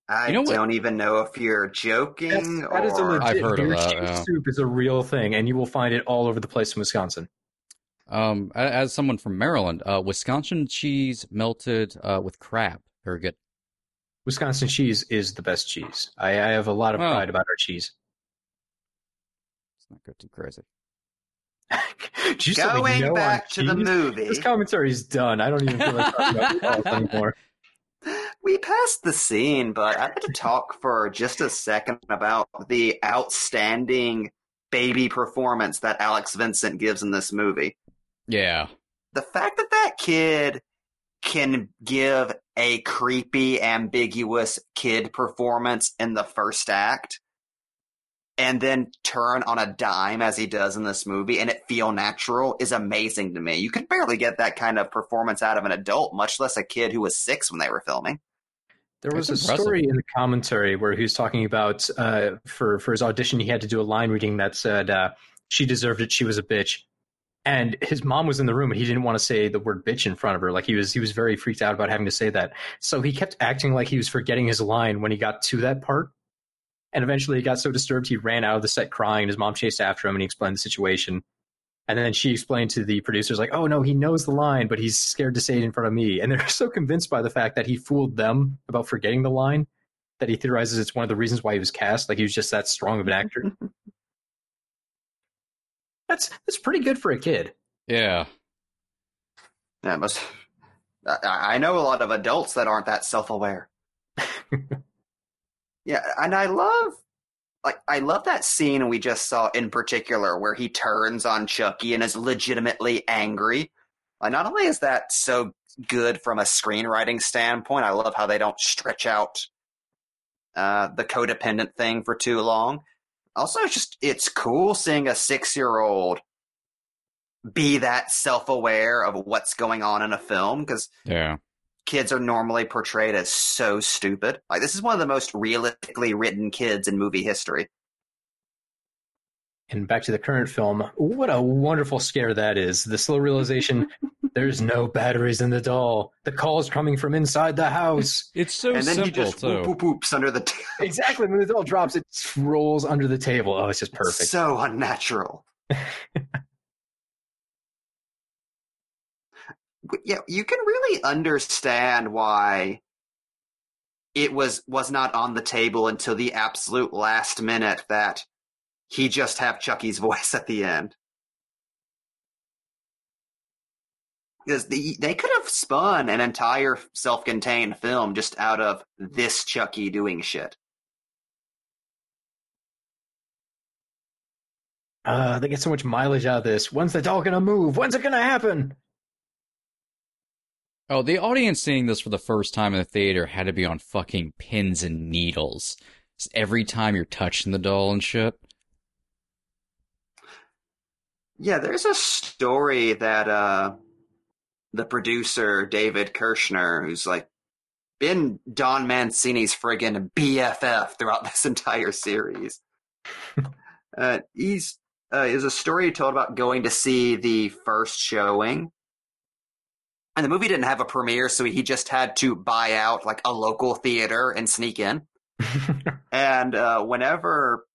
I You know don't even know if you're joking That's, that is a legit I've heard of beer that, cheese yeah. soup is a real thing, and you will find it all over the place in Wisconsin. Um, as someone from Maryland, uh, Wisconsin cheese melted uh, with crab. Very good. Wisconsin cheese is the best cheese. I, I have a lot of Oh. pride about our cheese. It's not good too crazy. Did you say we going know back to the movie. This commentary is done. I don't even feel like talking about anymore. We passed the scene, but I'd like to talk for just a second about the outstanding baby performance that Alex Vincent gives in this movie. Yeah. The fact that that kid can give a creepy, ambiguous kid performance in the first act and then turn on a dime as he does in this movie and it feel natural is amazing to me. You can barely get that kind of performance out of an adult, much less a kid who was six when they were filming. There was That's a impressive. story in the commentary where he was talking about uh, for for his audition, he had to do a line reading that said, uh, "She deserved it. She was a bitch." And his mom was in the room, and he didn't want to say the word "bitch" in front of her. Like he was, he was very freaked out about having to say that. So he kept acting like he was forgetting his line when he got to that part. And eventually, he got so disturbed he ran out of the set crying. And his mom chased after him, and he explained the situation. And then she explained to the producers, like, "Oh no, he knows the line, but he's scared to say it in front of me." And they're so convinced by the fact that he fooled them about forgetting the line that he theorizes it's one of the reasons why he was cast. Like he was just that strong of an actor. that's that's pretty good for a kid. Yeah. Yeah, most. I, I know a lot of adults that aren't that self-aware. yeah, and I love, like, I love that scene we just saw in particular where he turns on Chucky and is legitimately angry. Like, not only is that so good from a screenwriting standpoint, I love how they don't stretch out uh, the codependent thing for too long. Also, it's just it's cool seeing a six-year-old be that self-aware of what's going on in a film because Yeah. kids are normally portrayed as so stupid. Like this is one of the most realistically written kids in movie history. And back to the current film, what a wonderful scare that is. The slow realization there's no batteries in the doll. The call's coming from inside the house. It's so and then simple, he just too. whoop, whoop, whoops under the table. exactly. When the doll drops, it rolls under the table. Oh, it's just perfect. So unnatural. yeah, you can really understand why it was was not on the table until the absolute last minute that he just have Chucky's voice at the end. Because the, they could have spun an entire self-contained film just out of this Chucky doing shit. Uh, they get so much mileage out of this. When's the doll gonna move? When's it gonna happen? Oh, the audience seeing this for the first time in the theater had to be on fucking pins and needles. Just every time you're touching the doll and shit. Yeah, there's a story that uh the producer David Kirshner, who's like been Don Mancini's friggin' BFF throughout this entire series. uh, he's uh, is a story told about going to see the first showing, and the movie didn't have a premiere, so he just had to buy out like a local theater and sneak in. and uh, whenever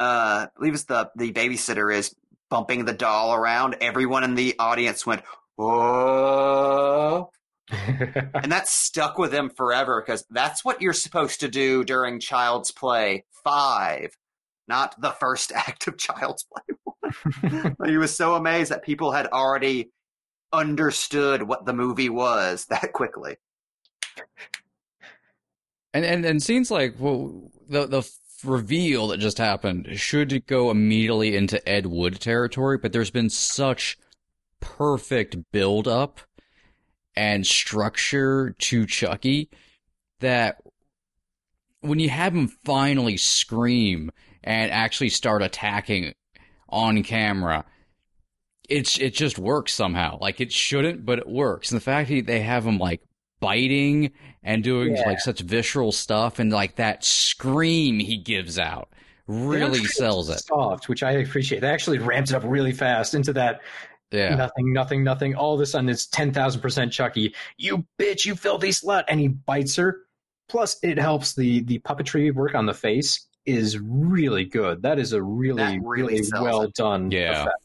uh, I believe it's the the babysitter is bumping the doll around, everyone in the audience went, "Oh!" and that stuck with him forever because that's what you're supposed to do during Child's Play Five, not the first act of Child's Play One. he was so amazed that people had already understood what the movie was that quickly. And and and scenes like well, the the reveal that just happened should go immediately into Ed Wood territory, but there's been such perfect build up and structure to Chucky that when you have him finally scream and actually start attacking on camera, it's it just works somehow. Like it shouldn't, but it works. And the fact that they have him like biting and doing Yeah. like such visceral stuff and like that scream he gives out really sells it. Soft, which I appreciate. They actually ramps it up really fast into that Yeah. nothing, nothing, nothing. All of a sudden, it's ten thousand percent Chucky. You bitch, you filthy slut, and he bites her. Plus, it helps the the puppetry work on the face is really good. That is a really, That really really well it. done. Yeah. effect.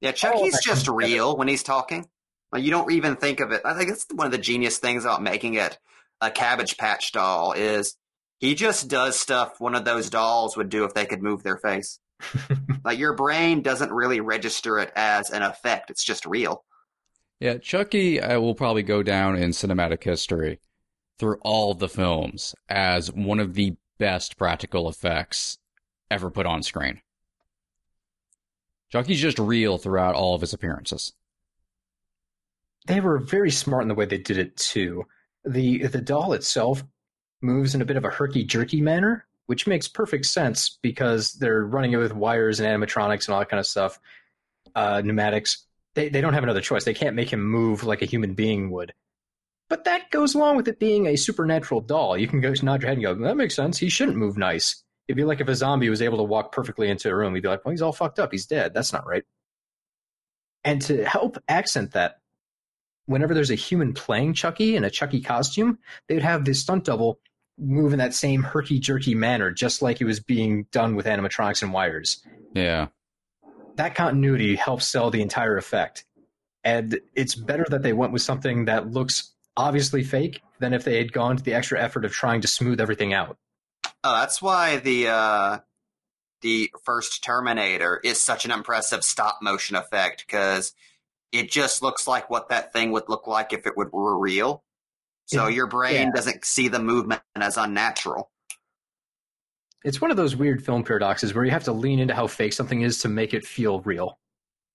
Yeah, Oh, Chucky's that just comes together. real when he's talking. Like you don't even think of it. I think that's one of the genius things about making it a Cabbage Patch doll is he just does stuff one of those dolls would do if they could move their face. like your brain doesn't really register it as an effect. It's just real. Yeah, Chucky uh, will probably go down in cinematic history through all the films as one of the best practical effects ever put on screen. Chucky's just real throughout all of his appearances. they were very smart in the way they did it too. The the doll itself moves in a bit of a herky jerky manner, which makes perfect sense because they're running it with wires and animatronics and all that kind of stuff. Uh, pneumatics. They they don't have another choice. They can't make him move like a human being would. But that goes along with it being a supernatural doll. You can go nod your head and go, "That makes sense. He shouldn't move nice." It'd be like if a zombie was able to walk perfectly into a room. You'd be like, "Well, he's all fucked up. He's dead. That's not right." And to help accent that, whenever there's a human playing Chucky in a Chucky costume, they would have this stunt double move in that same herky jerky manner, just like it was being done with animatronics and wires. Yeah. That continuity helps sell the entire effect. And it's better that they went with something that looks obviously fake than if they had gone to the extra effort of trying to smooth everything out. Oh, that's why the uh, the first Terminator is such an impressive stop motion effect because it just looks like what that thing would look like if it would, were real. So Yeah. your brain Yeah. doesn't see the movement as unnatural. It's one of those weird film paradoxes where you have to lean into how fake something is to make it feel real.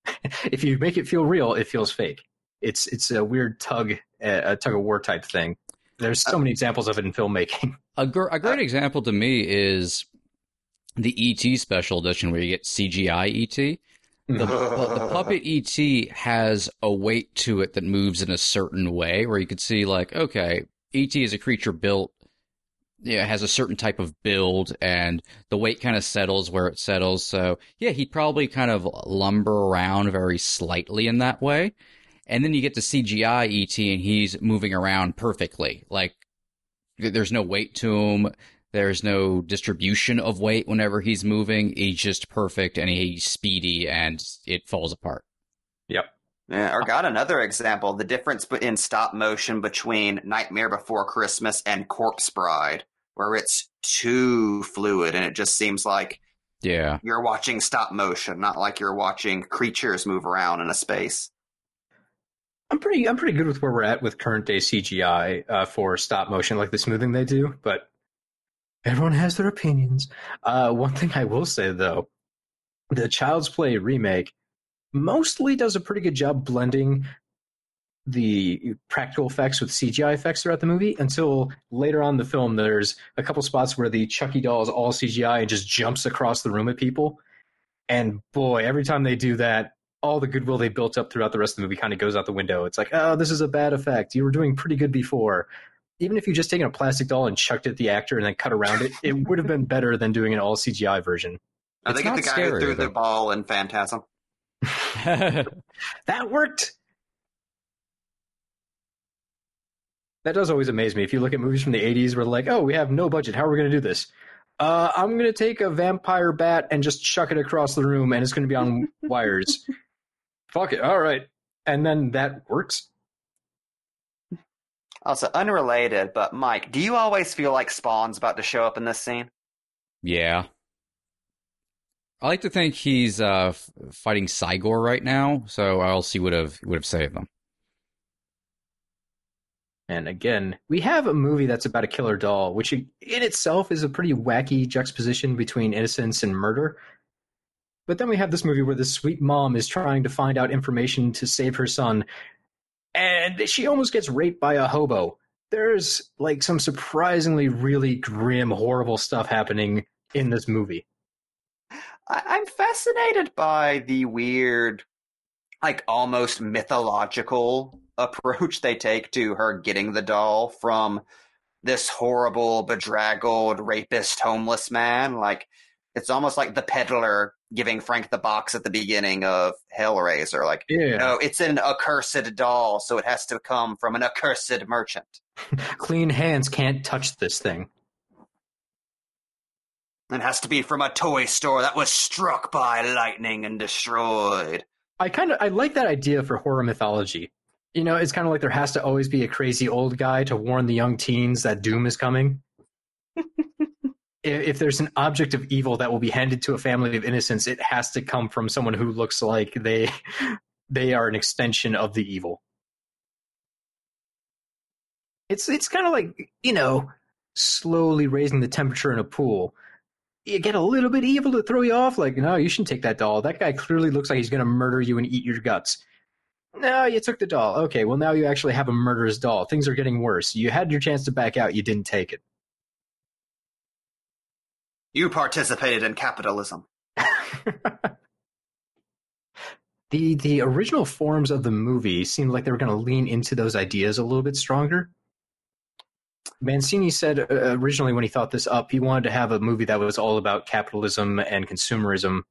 if you make it feel real, it feels fake. It's it's a weird tug a tug of war type thing. There's uh, so many examples of it in filmmaking. A, gr- a great uh, example to me is the ET special edition where you get CGI ET. The, pu- the puppet ET has a weight to it that moves in a certain way where you could see like, okay, ET is a creature built, yeah, has a certain type of build and the weight kind of settles where it settles. So yeah, he'd probably kind of lumber around very slightly in that way. And then you get to CGI ET and he's moving around perfectly. Like there's no weight to him. There's no distribution of weight whenever he's moving. He's just perfect and he's speedy and it falls apart. Yep. Yeah, or got another example: the difference in stop motion between Nightmare Before Christmas and Corpse Bride, where it's too fluid and it just seems like Yeah. you're watching stop motion, not like you're watching creatures move around in a space. I'm pretty I'm pretty good with where we're at with current day CGI uh, for stop motion, like the smoothing they do. But everyone has their opinions. Uh, one thing I will say though, the Child's Play remake mostly does a pretty good job blending the practical effects with CGI effects throughout the movie until later on in the film there's a couple spots where the Chucky doll is all CGI and just jumps across the room at people. And boy, every time they do that, all the goodwill they built up throughout the rest of the movie kind of goes out the window. It's like, oh, this is a bad effect. You were doing pretty good before. Even if you just taken a plastic doll and chucked it at the actor and then cut around it, it would have been better than doing an all CGI version. I It's think not it's the guy who threw though. the ball in Phantasm. That worked. That does always amaze me. If you look at movies from the 80s where like, oh, we have no budget. How are we going to do this? Uh, I'm going to take a vampire bat and just chuck it across the room and it's going to be on wires. Fuck it. All right. And then that works. Also, unrelated, but Mike, do you always feel like Spawn's about to show up in this scene? yeah. I like to think he's uh, f- fighting Sigor right now, so else he would have would have saved them. And again, we have a movie that's about a killer doll, which in itself is a pretty wacky juxtaposition between innocence and murder. But then we have this movie where this sweet mom is trying to find out information to save her son, and she almost gets raped by a hobo. There's like some surprisingly really grim, horrible stuff happening in this movie. I- I'm fascinated by the weird, like almost mythological approach they take to her getting the doll from this horrible, bedraggled, rapist, homeless man. Like, it's almost like the peddler giving Frank the box at the beginning of Hellraiser. Like, Yeah. no, it's an accursed doll, so it has to come from an accursed merchant. Clean hands can't touch this thing. It has to be from a toy store that was struck by lightning and destroyed. I kind of I like that idea for horror mythology. You know, it's kind of like there has to always be a crazy old guy to warn the young teens that doom is coming. if, there's an object of evil that will be handed to a family of innocents, it has to come from someone who looks like they they are an extension of the evil. It's it's kind of like you know, slowly raising the temperature in a pool. You get a little bit evil to throw you off, like no, you shouldn't take that doll. That guy clearly looks like he's going to murder you and eat your guts. No, you took the doll. Okay, well now you actually have a murderous doll. Things are getting worse. You had your chance to back out, you didn't take it. You participated in capitalism. the the original forms of the movie seemed like they were going to lean into those ideas a little bit stronger. Mancini said uh, originally when he thought this up, he wanted to have a movie that was all about capitalism and consumerism.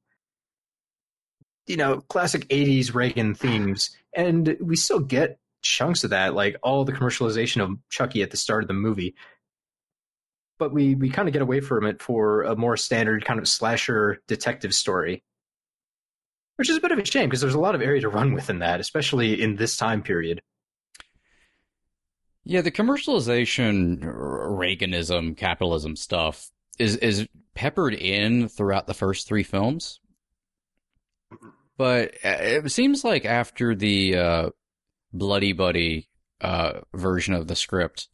You know, classic 80s Reagan themes. And we still get chunks of that, like all the commercialization of Chucky at the start of the movie. But we, we kind of get away from it for a more standard kind of slasher detective story which is a bit of a shame because there's a lot of area to run with in that, especially in this time period. Yeah, the commercialization, Reaganism, capitalism stuff is is peppered in throughout the first three films. But uh, it seems like after the uh, Bloody Buddy uh, version of the script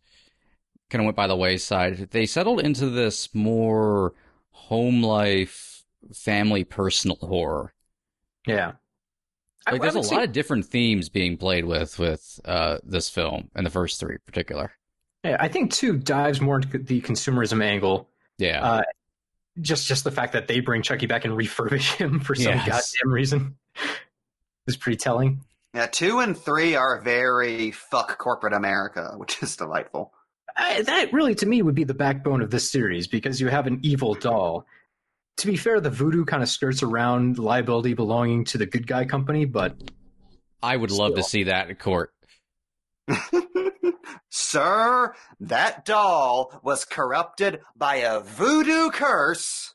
kind of went by the wayside, they settled into this more home life, family, personal horror. Yeah. Like I there's a haven't lot of different themes being played with with uh, this film and the first three in particular. Yeah, I think two dives more into the consumerism angle. Yeah. Uh, just just the fact that they bring Chucky back and refurbish him for some Yes. goddamn reason is pretty telling. Yeah, two and three are very fuck corporate America, which is delightful. I, that really, to me, would be the backbone of this series because you have an evil doll. To be fair, the voodoo kind of skirts around liability belonging to the good guy company, but I would love to see that in court. Sir, that doll was corrupted by a voodoo curse.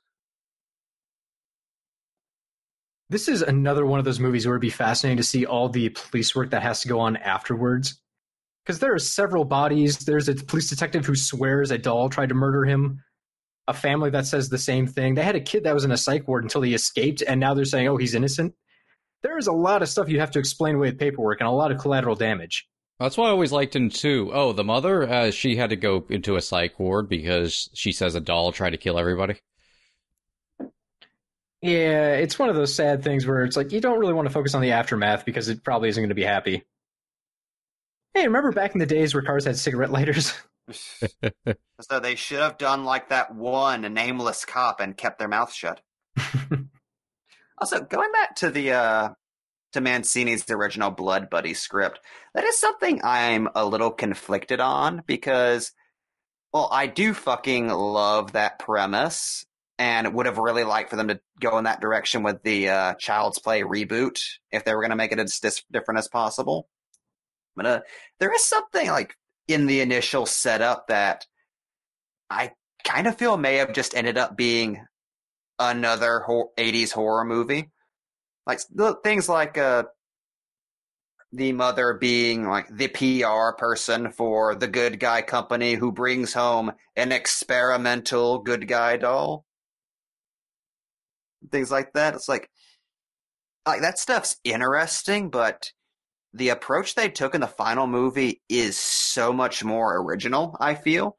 this is another one of those movies where it'd be fascinating to see all the police work that has to go on afterwards. Because there are several bodies. There's a police detective who swears a doll tried to murder him. A family that says the same thing. They had a kid that was in a psych ward until he escaped, and now they're saying, oh, he's innocent. There is a lot of stuff you have to explain away with paperwork and a lot of collateral damage. That's why I always liked him too. Oh, the mother, uh, she had to go into a psych ward because she says a doll tried to kill everybody. Yeah, it's one of those sad things where it's like you don't really want to focus on the aftermath because it probably isn't going to be happy. Hey, remember back in the days where cars had cigarette lighters? So they should have done like that one nameless cop and kept their mouth shut. Also, going back to the uh to Mancini's original Blood Buddy script, that is something I'm a little conflicted on because well, I do fucking love that premise and would have really liked for them to go in that direction with the uh, Child's Play reboot if they were going to make it as dis- different as possible. But uh, there is something like in the initial setup that I kind of feel may have just ended up being another hor- 80s horror movie. Like things like uh the mother being like the PR person for the good guy company who brings home an experimental good guy doll. Things like that. It's like like that stuff's interesting, but the approach they took in the final movie is so much more original, I feel.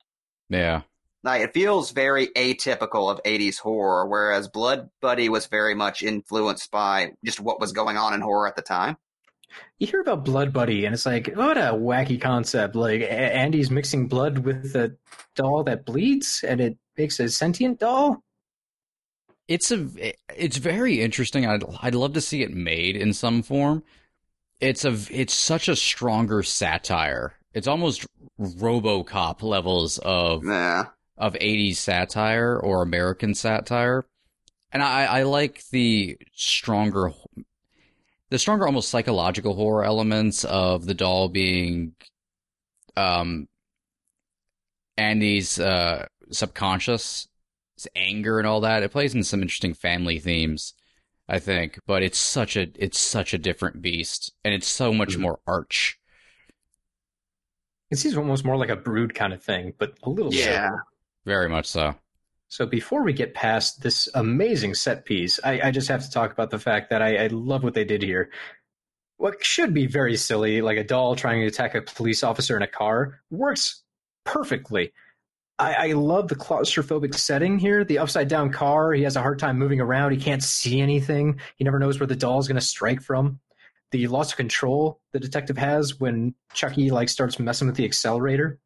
Yeah. Like it feels very atypical of 80s horror, whereas Blood Buddy was very much influenced by just what was going on in horror at the time. You hear about Blood Buddy, and it's like, what a wacky concept! Like Andy's mixing blood with a doll that bleeds, and it makes a sentient doll. It's a it's very interesting. I'd I'd love to see it made in some form. It's a it's such a stronger satire. It's almost RoboCop levels of Yeah. of 80s satire or American satire. And I, I like the stronger, the stronger, almost psychological horror elements of the doll being, um, Andy's, uh, subconscious, his anger and all that. It plays in some interesting family themes, I think, but it's such a, it's such a different beast and it's so much Mhm. more arch. It seems almost more like a brood kind of thing, but a little Yeah. sillier. Very much so. So before we get past this amazing set piece, I, I just have to talk about the fact that I, I love what they did here. What should be very silly, like a doll trying to attack a police officer in a car, works perfectly. I, I love the claustrophobic setting here. The upside down car, he has a hard time moving around. He can't see anything. He never knows where the doll is going to strike from. The loss of control the detective has when Chucky like starts messing with the accelerator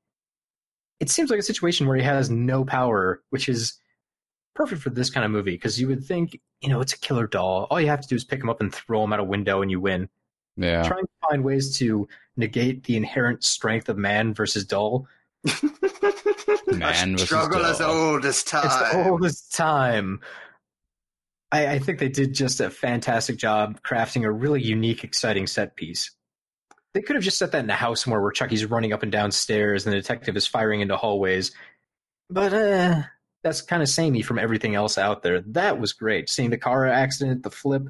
it seems like a situation where he has no power, which is perfect for this kind of movie because you would think, you know, it's a killer doll. All you have to do is pick him up and throw him out a window and you win. Yeah. Trying to find ways to negate the inherent strength of man versus doll. Man A struggle as old as time. It's the oldest time. I, I think they did just a fantastic job crafting a really unique, exciting set piece. They could have just set that in a house somewhere where Chucky's running up and down stairs and the detective is firing into hallways. But uh, that's kind of samey from everything else out there. That was great. Seeing the car accident, the flip,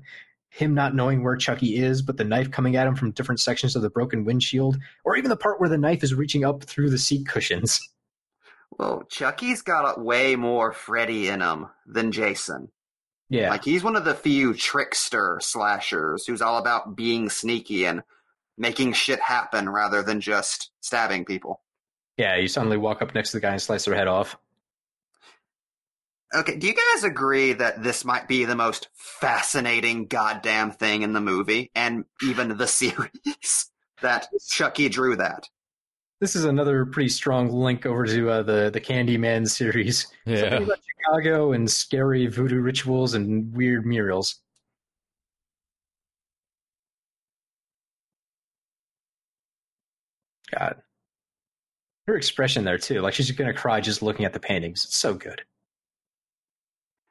him not knowing where Chucky is, but the knife coming at him from different sections of the broken windshield, or even the part where the knife is reaching up through the seat cushions. Well, Chucky's got a way more Freddy in him than Jason. Yeah. Like he's one of the few trickster slashers who's all about being sneaky and making shit happen rather than just stabbing people. Yeah, you suddenly walk up next to the guy and slice their head off. Okay, do you guys agree that this might be the most fascinating goddamn thing in the movie and even the series? that Chucky drew that. This is another pretty strong link over to uh, the the Candyman series. Yeah. about Chicago and scary voodoo rituals and weird murals. God, her expression there too, like she's gonna cry just looking at the paintings. It's so good.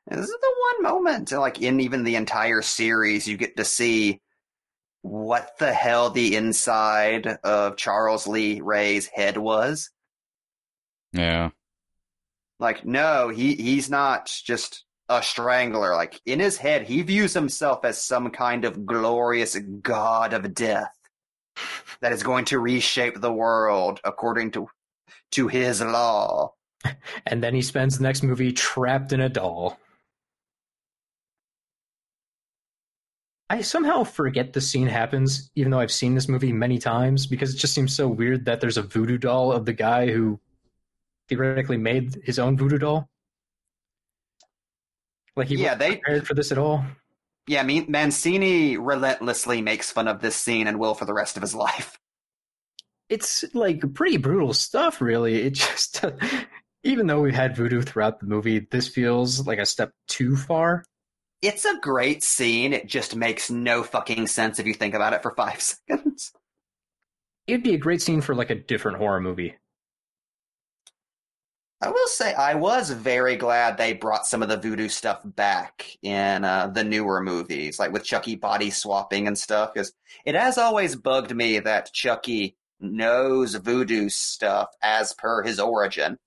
And this is the one moment, like in even the entire series, you get to see what the hell the inside of Charles Lee Ray's head was. Yeah. Like, no, he he's not just a strangler. Like in his head, he views himself as some kind of glorious god of death that is going to reshape the world according to to his law. And then he spends the next movie trapped in a doll. I somehow forget the scene happens, even though I've seen this movie many times, because it just seems so weird that there's a voodoo doll of the guy who theoretically made his own voodoo doll. Like he Yeah, wasn't they- prepared for this at all. Yeah, Mancini relentlessly makes fun of this scene and will for the rest of his life. It's like pretty brutal stuff, really. It just, even though we've had voodoo throughout the movie, this feels like a step too far. It's a great scene. It just makes no fucking sense if you think about it for five seconds. It'd be a great scene for like a different horror movie. I will say I was very glad they brought some of the voodoo stuff back in uh, the newer movies, like with Chucky body swapping and stuff, because it has always bugged me that Chucky knows voodoo stuff as per his origin,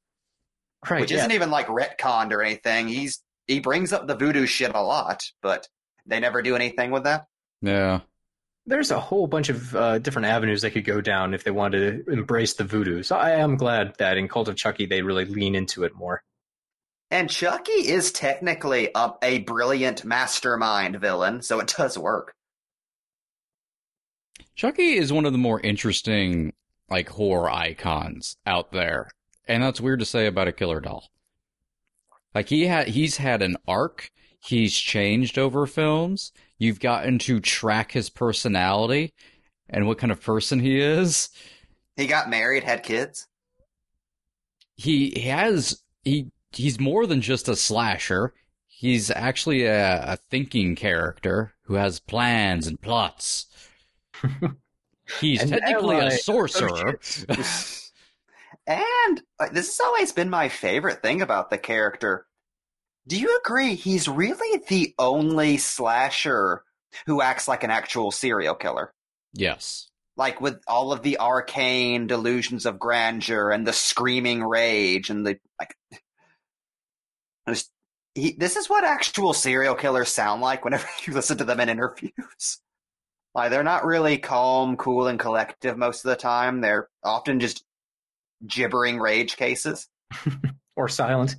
Right. which yeah. isn't even like retconned or anything. He's he brings up the voodoo shit a lot, but they never do anything with that. Yeah. There's a whole bunch of uh, different avenues they could go down if they wanted to embrace the voodoo. So I am glad that in Cult of Chucky they really lean into it more. And Chucky is technically a, a brilliant mastermind villain, so it does work. Chucky is one of the more interesting like horror icons out there. And that's weird to say about a killer doll. Like he had he's had an arc, he's changed over films. You've gotten to track his personality and what kind of person he is. He got married, had kids. He has he he's more than just a slasher. He's actually a, a thinking character who has plans and plots. He's And technically a sorcerer. And like, this has always been my favorite thing about the character. Do you agree he's really the only slasher who acts like an actual serial killer? yes. Like with all of the arcane delusions of grandeur and the screaming rage and the like. Just, he, this is what actual serial killers sound like whenever you listen to them in interviews. Like they're not really calm, cool, and collective most of the time. They're often just gibbering rage cases. or silent.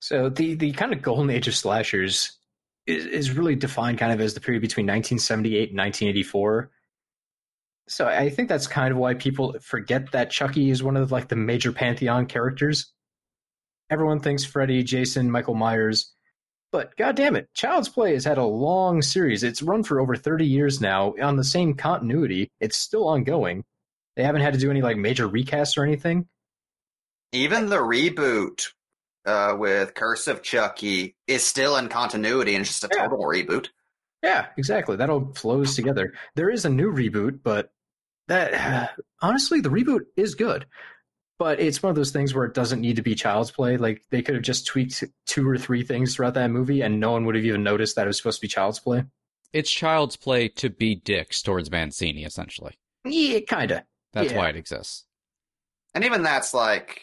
So the the kind of golden age of slashers is, is really defined kind of as the period between 1978 and 1984. So I think that's kind of why people forget that Chucky is one of like the major pantheon characters. Everyone thinks Freddy, Jason, Michael Myers, but god damn it, Child's Play has had a long series. It's run for over 30 years now on the same continuity. It's still ongoing. They haven't had to do any like major recasts or anything. Even the reboot uh, with Curse of Chucky is still in continuity and it's just a Yeah. total reboot. Yeah, exactly. That all flows together. There is a new reboot, but that honestly, the reboot is good. But it's one of those things where it doesn't need to be child's play. Like they could have just tweaked two or three things throughout that movie, and no one would have even noticed that it was supposed to be child's play. It's child's play to be dicks towards Mancini, essentially. Yeah, kinda. That's Yeah. why it exists. And even that's like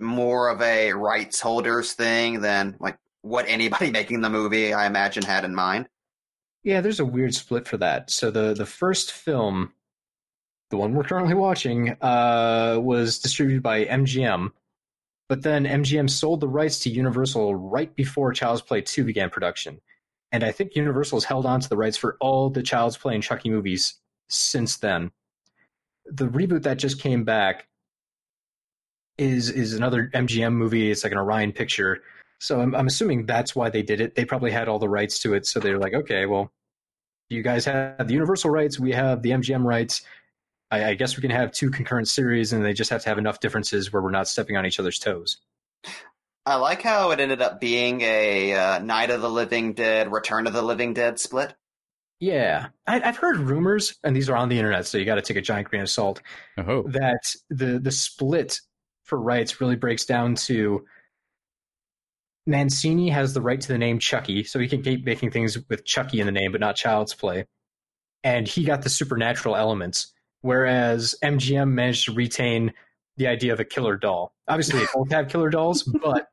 more of a rights holders thing than like what anybody making the movie, I imagine, had in mind. Yeah, there's a weird split for that. So the the first film, the one we're currently watching, uh, was distributed by MGM, but then MGM sold the rights to Universal right before Child's Play 2 began production. And I think Universal has held on to the rights for all the Child's Play and Chucky movies since then. The reboot that just came back is is another MGM movie. It's like an Orion picture. So I'm, I'm assuming that's why they did it. They probably had all the rights to it. So they're like, okay, well, you guys have the Universal rights. We have the MGM rights. I, I guess we can have two concurrent series, and they just have to have enough differences where we're not stepping on each other's toes. I like how it ended up being a uh, Night of the Living Dead, Return of the Living Dead split. Yeah, I, I've heard rumors, and these are on the internet, so you got to take a giant grain of salt. That the the split for rights really breaks down to Mancini has the right to the name Chucky, so he can keep making things with Chucky in the name, but not Child's Play. And he got the supernatural elements, whereas MGM managed to retain the idea of a killer doll. Obviously, they both have killer dolls, but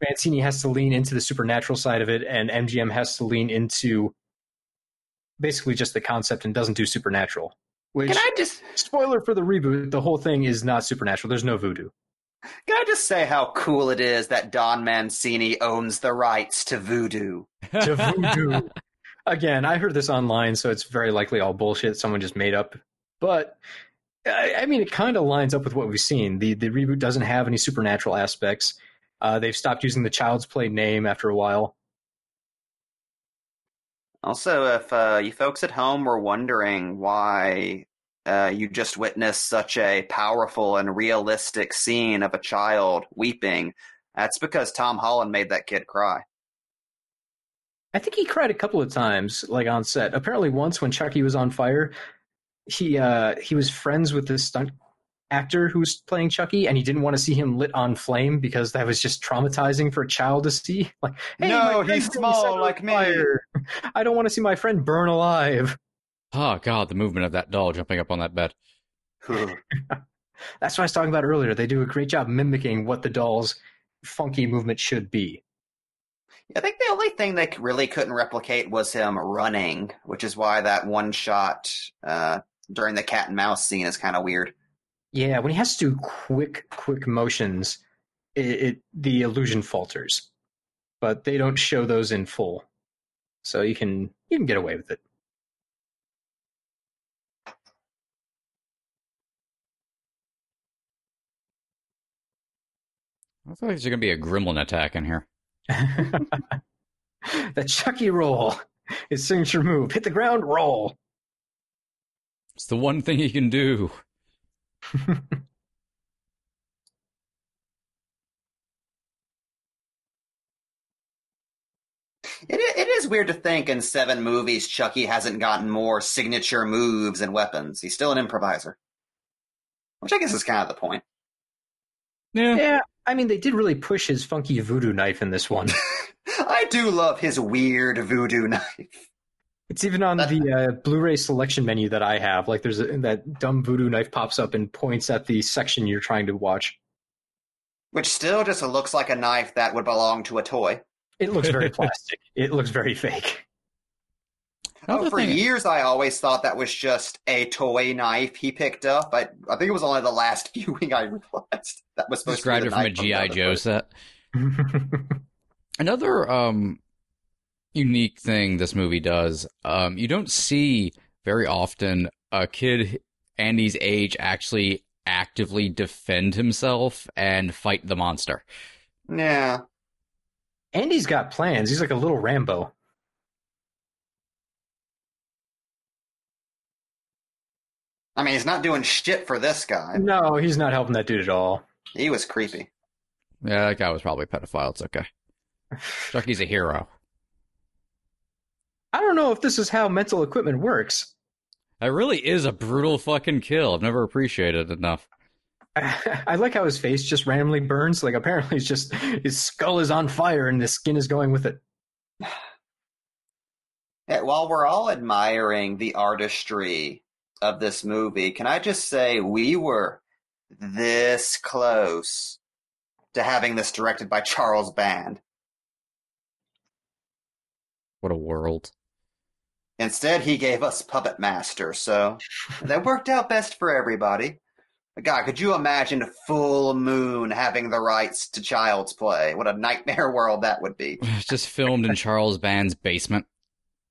Mancini has to lean into the supernatural side of it, and MGM has to lean into basically just the concept and doesn't do supernatural. Which Can I just spoiler for the reboot, the whole thing is not supernatural. There's no voodoo. can I just say how cool it is that Don Mancini owns the rights to voodoo? To voodoo. Again, I heard this online, so it's very likely all bullshit. Someone just made up. But I, I mean, it kind of lines up with what we've seen. The the reboot doesn't have any supernatural aspects. Uh, they've stopped using the Child's Play name after a while. Also, if uh, you folks at home were wondering why uh, you just witnessed such a powerful and realistic scene of a child weeping, that's because Tom Holland made that kid cry. I think he cried a couple of times, like on set. Apparently, once when Chucky was on fire, he uh, he was friends with this stunt actor who was playing Chucky, and he didn't want to see him lit on flame because that was just traumatizing for a child to see. Like, hey, No, he's being small set on like me. fire. I don't want to see my friend burn alive. oh God, the movement of that doll jumping up on that bed. That's what I was talking about earlier. They do a great job mimicking what the doll's funky movement should be. I think the only thing they really couldn't replicate was him running, which is why that one shot uh, during the cat and mouse scene is kind of weird. Yeah, when he has to do quick, quick motions, it, it the illusion falters. But they don't show those in full. so you can you can get away with it. I feel like there's gonna be a gremlin attack in here. the Chucky roll, his signature move. Hit the ground, roll. It's the one thing he can do. It, it is weird to think in seven movies Chucky hasn't gotten more signature moves and weapons. He's still an improviser. Which I guess is kind of the point. Yeah. yeah, I mean they did really push his funky voodoo knife in this one. I do love his weird voodoo knife. It's even on That- the uh, Blu-ray selection menu that I have. Like, there's a, that dumb voodoo knife pops up and points at the section you're trying to watch. Which still just looks like a knife that would belong to a toy. It looks very plastic. It looks very fake. Oh, for thing- years, I always thought that was just a toy knife he picked up. I, I think it was only the last viewing I realized that was supposed Described to it be from a GI Joe set. Another um unique thing this movie does, um, you don't see very often a kid Andy's age actually actively defend himself and fight the monster. Yeah. Andy's got plans. He's like a little Rambo. I mean, he's not doing shit for this guy. No, he's not helping that dude at all. He was creepy. Yeah, that guy was probably a pedophile. It's okay. Chucky's a hero. I don't know if this is how mental equipment works. That really is a brutal fucking kill. I've never appreciated it enough. I like how his face just randomly burns. Like apparently, it's just his skull is on fire and the skin is going with it. Yeah, while we're all admiring the artistry of this movie, can I just say we were this close to having this directed by Charles Band? What a world. Instead, he gave us Puppet Master, so that worked out best for everybody. God, could you imagine a Full Moon having the rights to Child's Play? What a nightmare world that would be. It's just filmed in Charles Band's basement.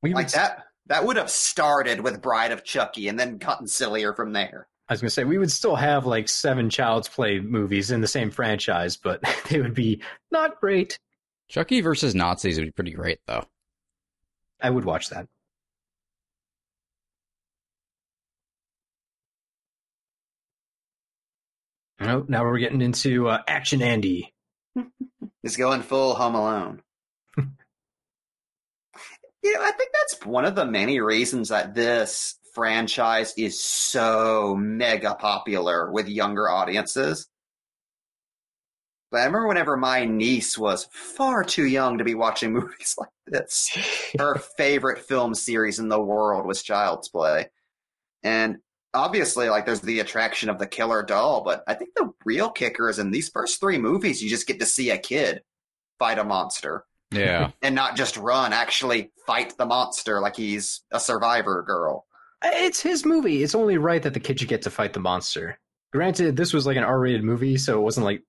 We Like would, that, that would have started with Bride of Chucky and then gotten sillier from there. I was gonna say we would still have like seven Child's Play movies in the same franchise, but they would be not great. Chucky versus Nazis would be pretty great, though. I would watch that. Oh, now we're getting into uh, Action Andy. is going full Home Alone. you know, I think that's one of the many reasons that this franchise is so mega popular with younger audiences. But I remember whenever my niece was far too young to be watching movies like this, her favorite film series in the world was Child's Play. And obviously, like, there's the attraction of the killer doll, but I think the real kicker is in these first three movies, you just get to see a kid fight a monster Yeah. and not just run, actually fight the monster like he's a survivor girl. It's his movie. It's only right that the kid should get to fight the monster. Granted, this was like an R-rated movie, so it wasn't like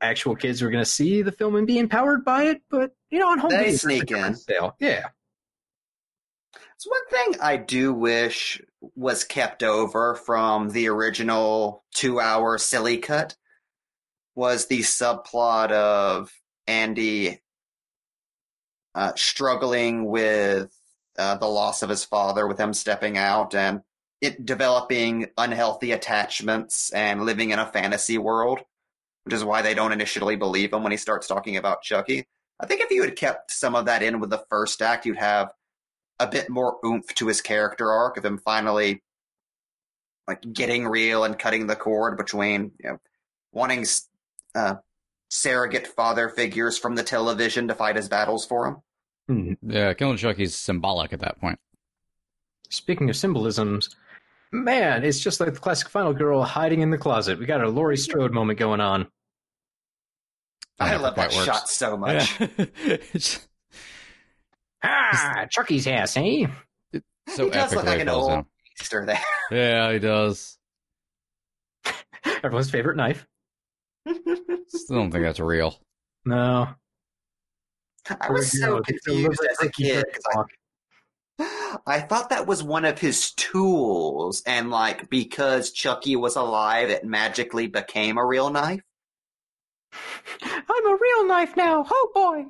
actual kids were going to see the film and be empowered by it. But you know, on home They video, sneak it's a different in. Sale. Yeah, It's one thing I do wish was kept over from the original two hour silly cut was the subplot of Andy uh, struggling with uh, the loss of his father, with him stepping out and it developing unhealthy attachments and living in a fantasy world, which is why they don't initially believe him when he starts talking about Chucky. I think if you had kept some of that in with the first act, you'd have a bit more oomph to his character arc of him finally like getting real and cutting the cord between you know wanting uh, surrogate father figures from the television to fight his battles for him. Hmm. Yeah, killing Chucky's symbolic at that point. Speaking of symbolisms, man, it's just like the classic Final Girl hiding in the closet. We got a Laurie Strode moment going on. That I love that works. shot so much. Yeah. It's Ah, Chucky's ass, eh? so he does epic look like an old down. Easter there. Yeah, he does. Everyone's favorite knife. Still don't think that's real. No, I was so go. Confused as a kid I. I thought that was one of his tools, and like because Chucky was alive, it magically became a real knife. I'm a real knife now. Oh boy.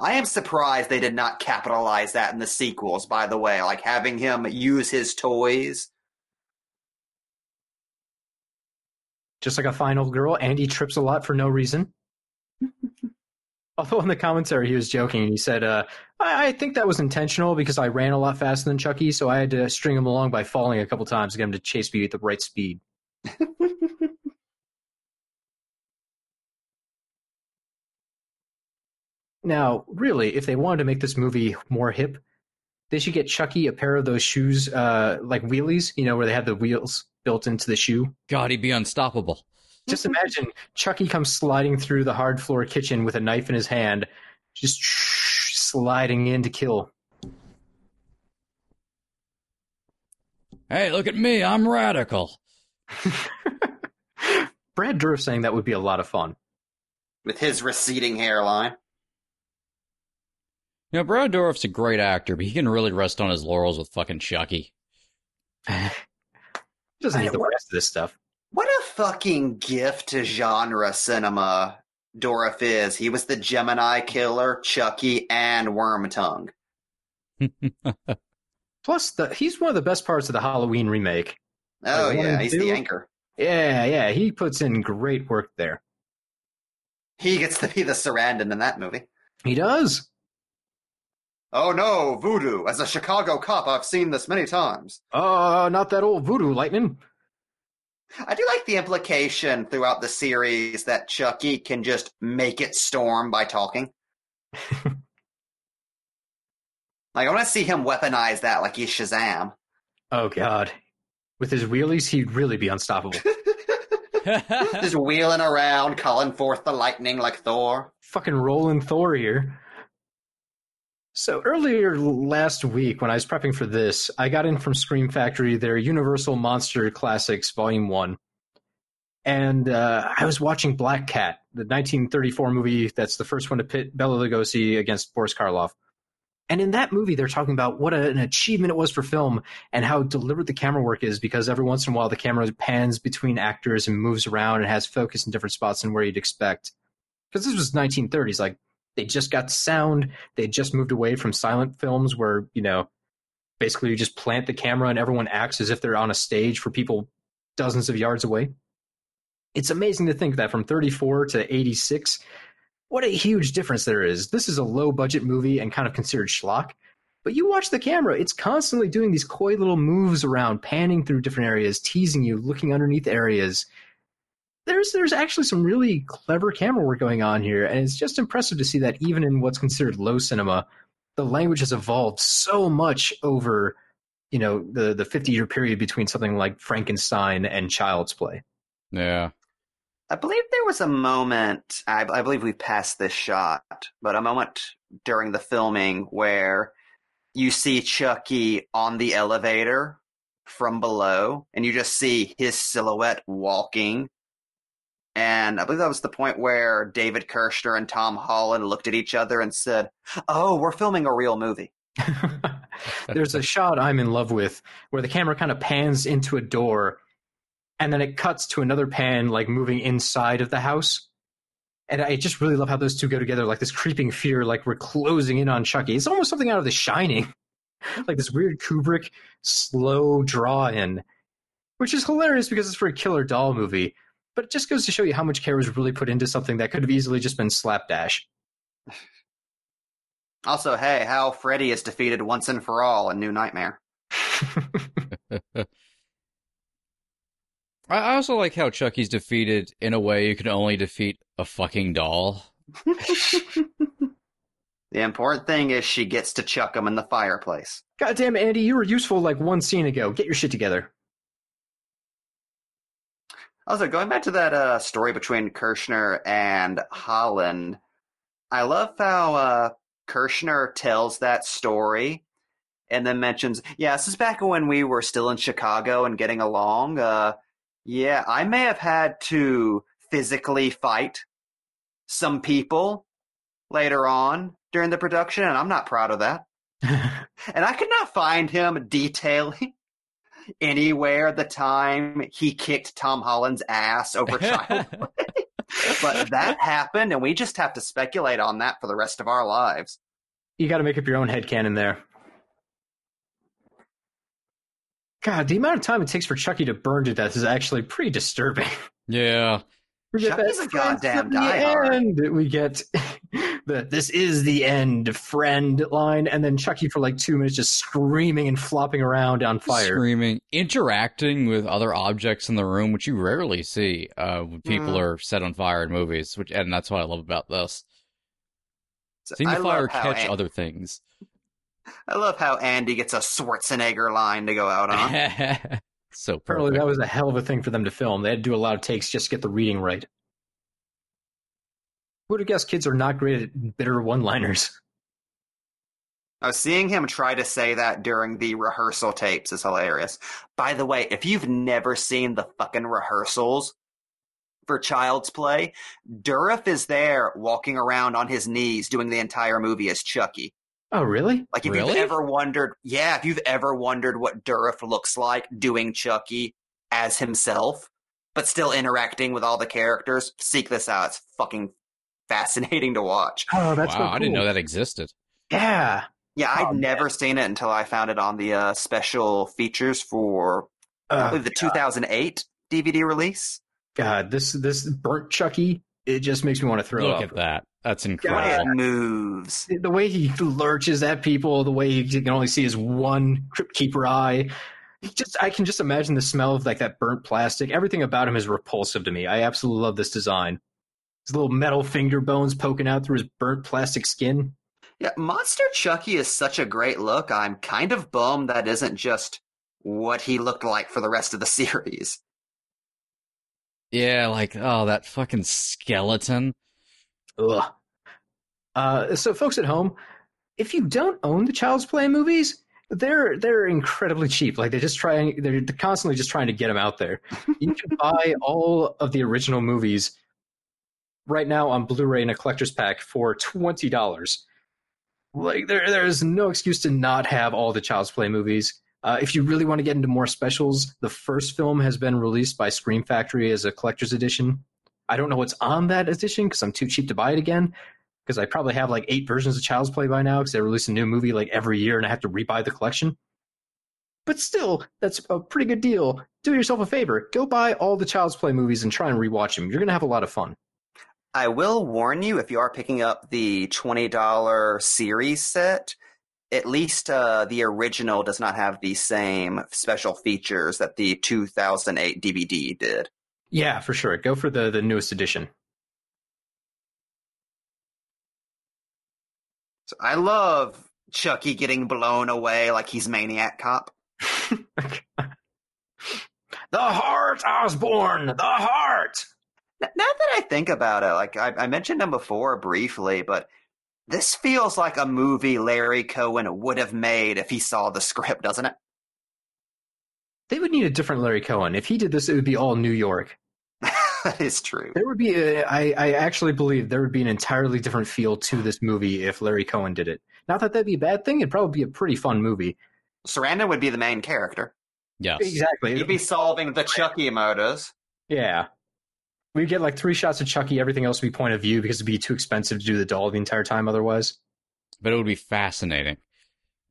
I am surprised they did not capitalize that in the sequels, by the way, like having him use his toys. Just like a fine old girl, Andy trips a lot for no reason. Although in the commentary he was joking, and he said, uh, I-, "I think that was intentional because I ran a lot faster than Chucky, so I had to string him along by falling a couple times to get him to chase me at the right speed." now, really, if they wanted to make this movie more hip, they should get Chucky a pair of those shoes, uh, like wheelies, you know, where they have the wheels built into the shoe. God, he'd be unstoppable. Just imagine Chucky comes sliding through the hard floor kitchen with a knife in his hand, just sliding in to kill. Hey, look at me. I'm radical. Brad Dourif saying that would be a lot of fun. With his receding hairline. You know, Brad Dourif's a great actor, but he can really rest on his laurels with fucking Chucky. doesn't I- need the what- rest of this stuff. What a fucking gift to genre cinema Dourif is. He was the Gemini Killer, Chucky, and Wormtongue. Plus, the, he's one of the best parts of the Halloween remake. Oh Like yeah, he's two? the anchor. Yeah, yeah, he puts in great work there. He gets to be the Sarandon in that movie. He does. Oh no, voodoo. As a Chicago cop, I've seen this many times. Oh, not that old voodoo lightning. I do like the implication throughout the series that Chucky can just make it storm by talking. like, I want to see him weaponize that like he's Shazam. Oh God, with his wheelies, he'd really be unstoppable. just wheeling around, calling forth the lightning like Thor. Fucking rolling Thor here. So earlier last week, when I was prepping for this, I got in from Scream Factory their Universal Monster Classics Volume One, and uh, I was watching Black Cat, the 1934 movie that's the first one to pit Bela Lugosi against Boris Karloff. And in that movie, they're talking about what an achievement it was for film and how deliberate the camera work is because every once in a while the camera pans between actors and moves around and has focus in different spots than where you'd expect. Because this was 1930s, like they just got sound, they just moved away from silent films where you know basically you just plant the camera and everyone acts as if they're on a stage for people dozens of yards away. It's amazing to think that from 34 to 86 what a huge difference there is. This is a low budget movie and kind of considered schlock. But you watch the camera, it's constantly doing these coy little moves around, panning through different areas, teasing you, looking underneath areas. There's there's actually some really clever camera work going on here, and it's just impressive to see that even in what's considered low cinema, the language has evolved so much over, you know, the the 50 year period between something like Frankenstein and Child's Play. yeah. I believe there was a moment, I, I believe we passed this shot, but a moment during the filming where you see Chucky on the elevator from below, and you just see his silhouette walking. And I believe that was the point where David Kirshner and Tom Holland looked at each other and said, Oh, we're filming a real movie. There's a shot I'm in love with where the camera kind of pans into a door and then it cuts to another pan like moving inside of the house. And I just really love how those two go together, like this creeping fear, like we're closing in on Chucky. It's almost something out of The Shining, like this weird Kubrick slow draw in, which is hilarious because it's for a killer doll movie. But it just goes to show you how much care was really put into something that could have easily just been slapdash. Also, hey, how Freddy is defeated once and for all in New Nightmare. I I also like how Chucky's defeated in a way you can only defeat a fucking doll. The important thing is she gets to chuck him in the fireplace. Goddamn, Andy, you were useful like one scene ago. Get your shit together. Also, going back to that uh, story between Kirshner and Holland, I love how uh, Kirshner tells that story and then mentions, yeah, this is back when we were still in Chicago and getting along. Uh, yeah, I may have had to physically fight some people later on during the production, and I'm not proud of that. And I could not find him detailing anywhere the time he kicked Tom Holland's ass over child but that happened, and we just have to speculate on that for the rest of our lives. You got to make up your own head headcanon there. God, the amount of time it takes for Chucky to burn to death is actually pretty disturbing. yeah. Chucky's a goddamn friends to diehard. end. We get the "This is the end, friend" line, and then Chucky for like two minutes just screaming and flopping around on fire. Screaming, interacting with other objects in the room, which you rarely see uh, when people Mm. are set on fire in movies. Which, and that's what I love about this. So Seeing I fire catch An- other things. I love how Andy gets a Schwarzenegger line to go out on. so Apparently, perfect. that was a hell of a thing for them to film. They had to do a lot of takes just to get the reading right. Who would have guessed kids are not great at bitter one-liners? I was seeing him try to say that during the rehearsal tapes is hilarious. By the way, if you've never seen the fucking rehearsals for Child's Play, Dourif is there walking around on his knees doing the entire movie as Chucky. Oh, really? Like if Really? you've ever wondered, yeah, if you've ever wondered what Dourif looks like doing Chucky as himself, but still interacting with all the characters, seek this out. It's fucking fascinating to watch. Oh, that's wow, so I didn't know that existed. Yeah. Yeah, I'd Oh, man. never seen it until I found it on the uh, special features for I Uh, believe the 2008 DVD release. God, this this burnt Chucky, it just makes me want to throw Look up. at that. That's It incredible. moves. The way he lurches at people, the way he can only see his one crypt keeper eye. Just, I can just imagine the smell of like that burnt plastic. Everything about him is repulsive to me. I absolutely love this design. His little metal finger bones poking out through his burnt plastic skin. Yeah, Monster Chucky is such a great look. I'm kind of bummed that isn't just what he looked like for the rest of the series. Yeah, like oh, that fucking skeleton. Ugh. Uh, so, folks at home, if you don't own the Child's Play movies, they're they're incredibly cheap. Like they're just trying, they're constantly just trying to get them out there. You can buy all of the original movies right now on Blu-ray in a collector's pack for twenty dollars. Like there, there's no excuse to not have all the Child's Play movies. Uh, if you really want to get into more specials, the first film has been released by Scream Factory as a collector's edition. I don't know what's on that edition because I'm too cheap to buy it again. Because I probably have like eight versions of Child's Play by now because they release a new movie like every year and I have to rebuy the collection. But still, that's a pretty good deal. Do yourself a favor. Go buy all the Child's Play movies and try and rewatch them. You're going to have a lot of fun. I will warn you if you are picking up the $20 series set, at least uh, the original does not have the same special features that the 2008 DVD did. Yeah, for sure. Go for the, the newest edition. So I love Chucky getting blown away like he's Maniac Cop. the heart, Osborne! The heart! Now that I think about it, like I, I mentioned him before briefly, but this feels like a movie Larry Cohen would have made if he saw the script, doesn't it? They would need a different Larry Cohen. If he did this, it would be all New York. that is true. There would be, a, I, I actually believe there would be an entirely different feel to this movie if Larry Cohen did it. Not that that'd be a bad thing. It'd probably be a pretty fun movie. Sarandon would be the main character. Yes. Exactly. He'd be solving the Chucky murders. Yeah. We get like three shots of Chucky. Everything else would be point of view because it'd be too expensive to do the doll the entire time otherwise. But it would be fascinating.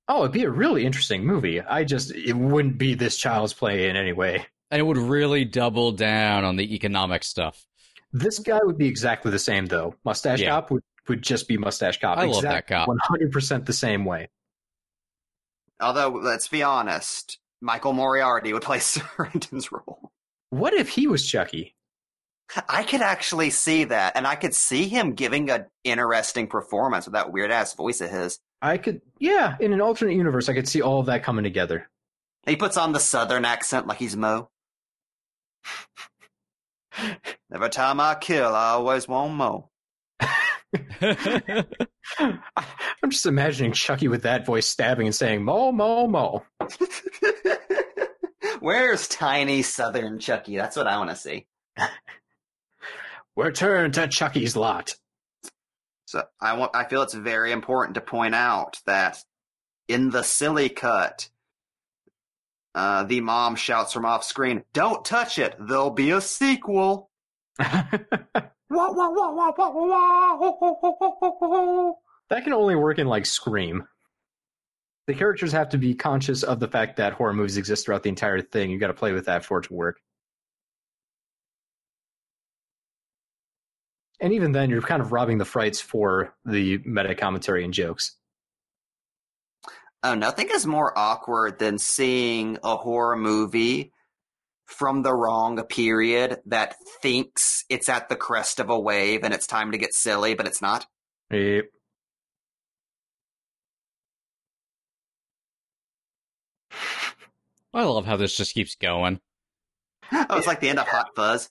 Oh, it'd be a really interesting movie. I just, it wouldn't be this child's play in any way. And it would really double down on the economic stuff. This guy would be exactly the same though. Mustache Yeah. Cop would, would just be Mustache Cop. I love that cop. 100% the same way. Although, let's be honest, Michael Moriarty would play Sarandon's role. What if he was Chucky? I could actually see that, and I could see him giving an interesting performance with that weird ass voice of his. I could, yeah, in an alternate universe, I could see all of that coming together. He puts on the southern accent like he's Mo. Every time I kill, I always want Mo. I'm just imagining Chucky with that voice stabbing and saying, Mo, Mo, Mo. Where's tiny southern Chucky? That's what I want to see. Return to Chucky's lot. So I want. I feel it's very important to point out that in the silly cut, uh, the mom shouts from off screen, "Don't touch it! There'll be a sequel." that can only work in like Scream. The characters have to be conscious of the fact that horror movies exist throughout the entire thing. You got to play with that for it to work. And even then, you're kind of robbing the frights for the meta commentary and jokes. Oh, nothing is more awkward than seeing a horror movie from the wrong period that thinks it's at the crest of a wave and it's time to get silly, but it's not. Yep. I love how this just keeps going. Oh, it's like the end of Hot Fuzz.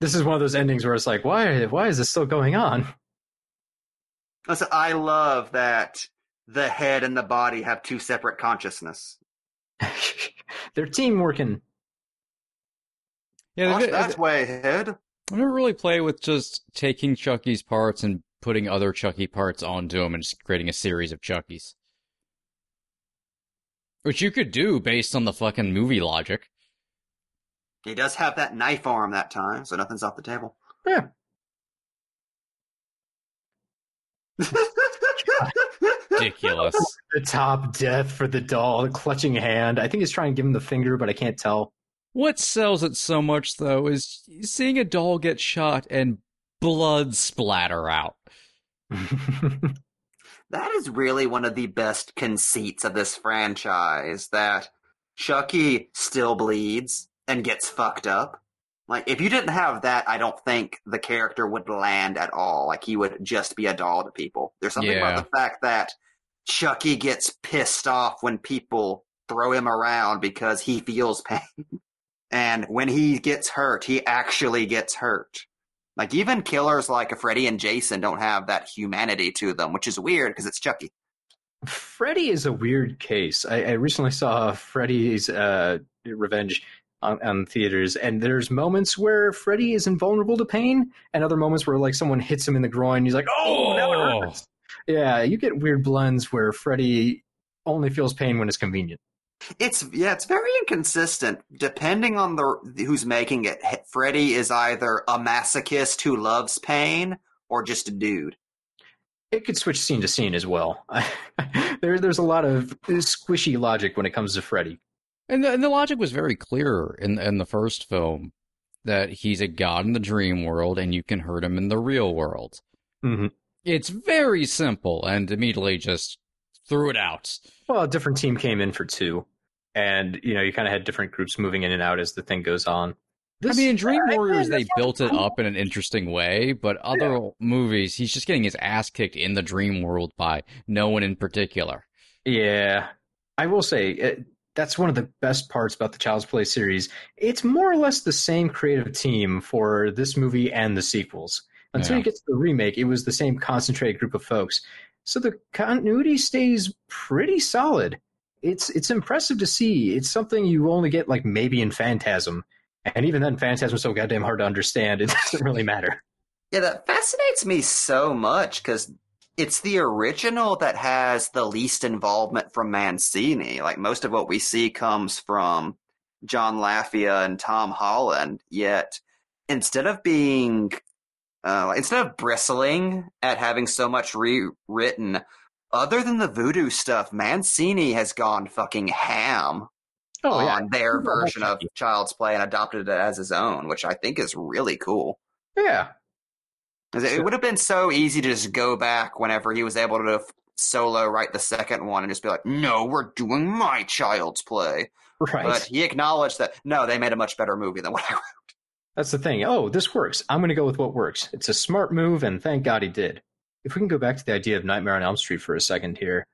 This is one of those endings where it's like, why? Why is this still going on? Listen, I love that the head and the body have two separate consciousness. They're team working. Yeah, That's, they, that's way ahead. I never really play with just taking Chucky's parts and putting other Chucky parts onto him and just creating a series of Chuckies. Which you could do based on the fucking movie logic. He does have that knife arm that time, so nothing's off the table. Yeah. Ridiculous. The top death for the doll, the clutching hand. I think he's trying to give him the finger, but I can't tell. what sells it so much, though, is seeing a doll get shot and blood splatter out. That is really one of the best conceits of this franchise that Chucky still bleeds and gets fucked up. Like, if you didn't have that, I don't think the character would land at all. Like, he would just be a doll to people. There's something Yeah. about the fact that Chucky gets pissed off when people throw him around because he feels pain. And when he gets hurt, he actually gets hurt. Like even killers like a Freddy and Jason don't have that humanity to them, which is weird because it's Chucky. Freddy is a weird case. I, I recently saw Freddy's uh, Revenge on, on theaters, and there's moments where Freddy is invulnerable to pain, and other moments where like someone hits him in the groin. He's like, "Oh, now it Oh. hurts." Yeah, you get weird blends where Freddy only feels pain when it's convenient. It's yeah, it's very inconsistent depending on the who's making it. Freddy is either a masochist who loves pain or just a dude. It could switch scene to scene as well. there, there's a lot of squishy logic when it comes to Freddy. And the, and the logic was very clear in in the first film that he's a god in the dream world and you can hurt him in the real world. Mm-hmm. It's very simple and immediately just threw it out. Well, a different team came in for two, and you know you kind of had different groups moving in and out as the thing goes on. I mean, in Dream I- Warriors, they built it up in an interesting way, but other movies, he's just getting his ass kicked in the dream world by no one in particular. Yeah, I will say it, that's one of the best parts about the Child's Play series. It's more or less the same creative team for this movie and the sequels. Until Yeah. you get to the remake, it was the same concentrated group of folks. So the continuity stays pretty solid. It's it's impressive to see. It's something you only get like maybe in Phantasm, and even then, Phantasm's so goddamn hard to understand. It doesn't really matter. Yeah, that fascinates me so much because it's the original that has the least involvement from Mancini. Like most of what we see comes from John Lafia and Tom Holland. Yet instead of being, uh, instead of bristling at having so much rewritten, other than the voodoo stuff, Mancini has gone fucking ham Oh yeah, on their a whole version of Child's Play and adopted it as his own, which I think is really cool. yeah. It would have been so easy to just go back whenever he was able to solo write the second one and just be like, "No, we're doing my Child's Play." Right. But he acknowledged that no, they made a much better movie than what I wrote. That's the thing. Oh, this works. I'm going to go with what works. It's a smart move, and thank God he did. If we can go back to the idea of Nightmare on Elm Street for a second here,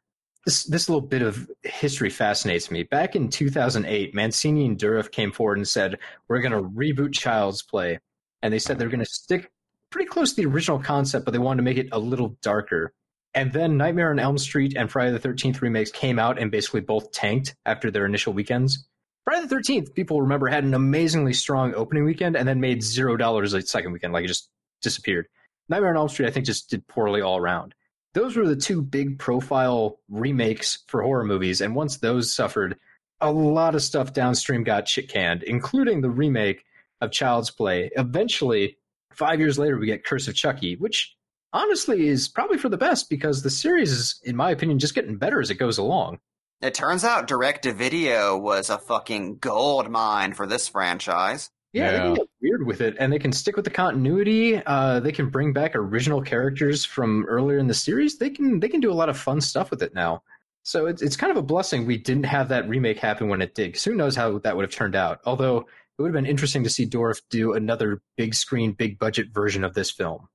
this this little bit of history fascinates me. Back in 2008, Mancini and Dourif came forward and said, "We're going to reboot Child's Play," and they said they're going to stick pretty close to the original concept, but they wanted to make it a little darker. And then Nightmare on Elm Street and Friday the 13th remakes came out and basically both tanked after their initial weekends. Friday the 13th, people remember, had an amazingly strong opening weekend and then made zero dollars the second weekend. Like it just disappeared. Nightmare on Elm Street, I think, just did poorly all around. those were the two big profile remakes for horror movies. And once those suffered, a lot of stuff downstream got shit canned, including the remake of Child's Play. Eventually, five years later, we get Curse of Chucky, which honestly is probably for the best because the series is, in my opinion, just getting better as it goes along. It turns out direct to video was a fucking gold mine for this franchise. Yeah, they Yeah. can get weird with it, and they can stick with the continuity. Uh, they can bring back original characters from earlier in the series. They can they can do a lot of fun stuff with it now. So it's it's kind of a blessing we didn't have that remake happen when it did. 'cause who knows how that would have turned out? Although it would have been interesting to see Dourif do another big screen, big budget version of this film.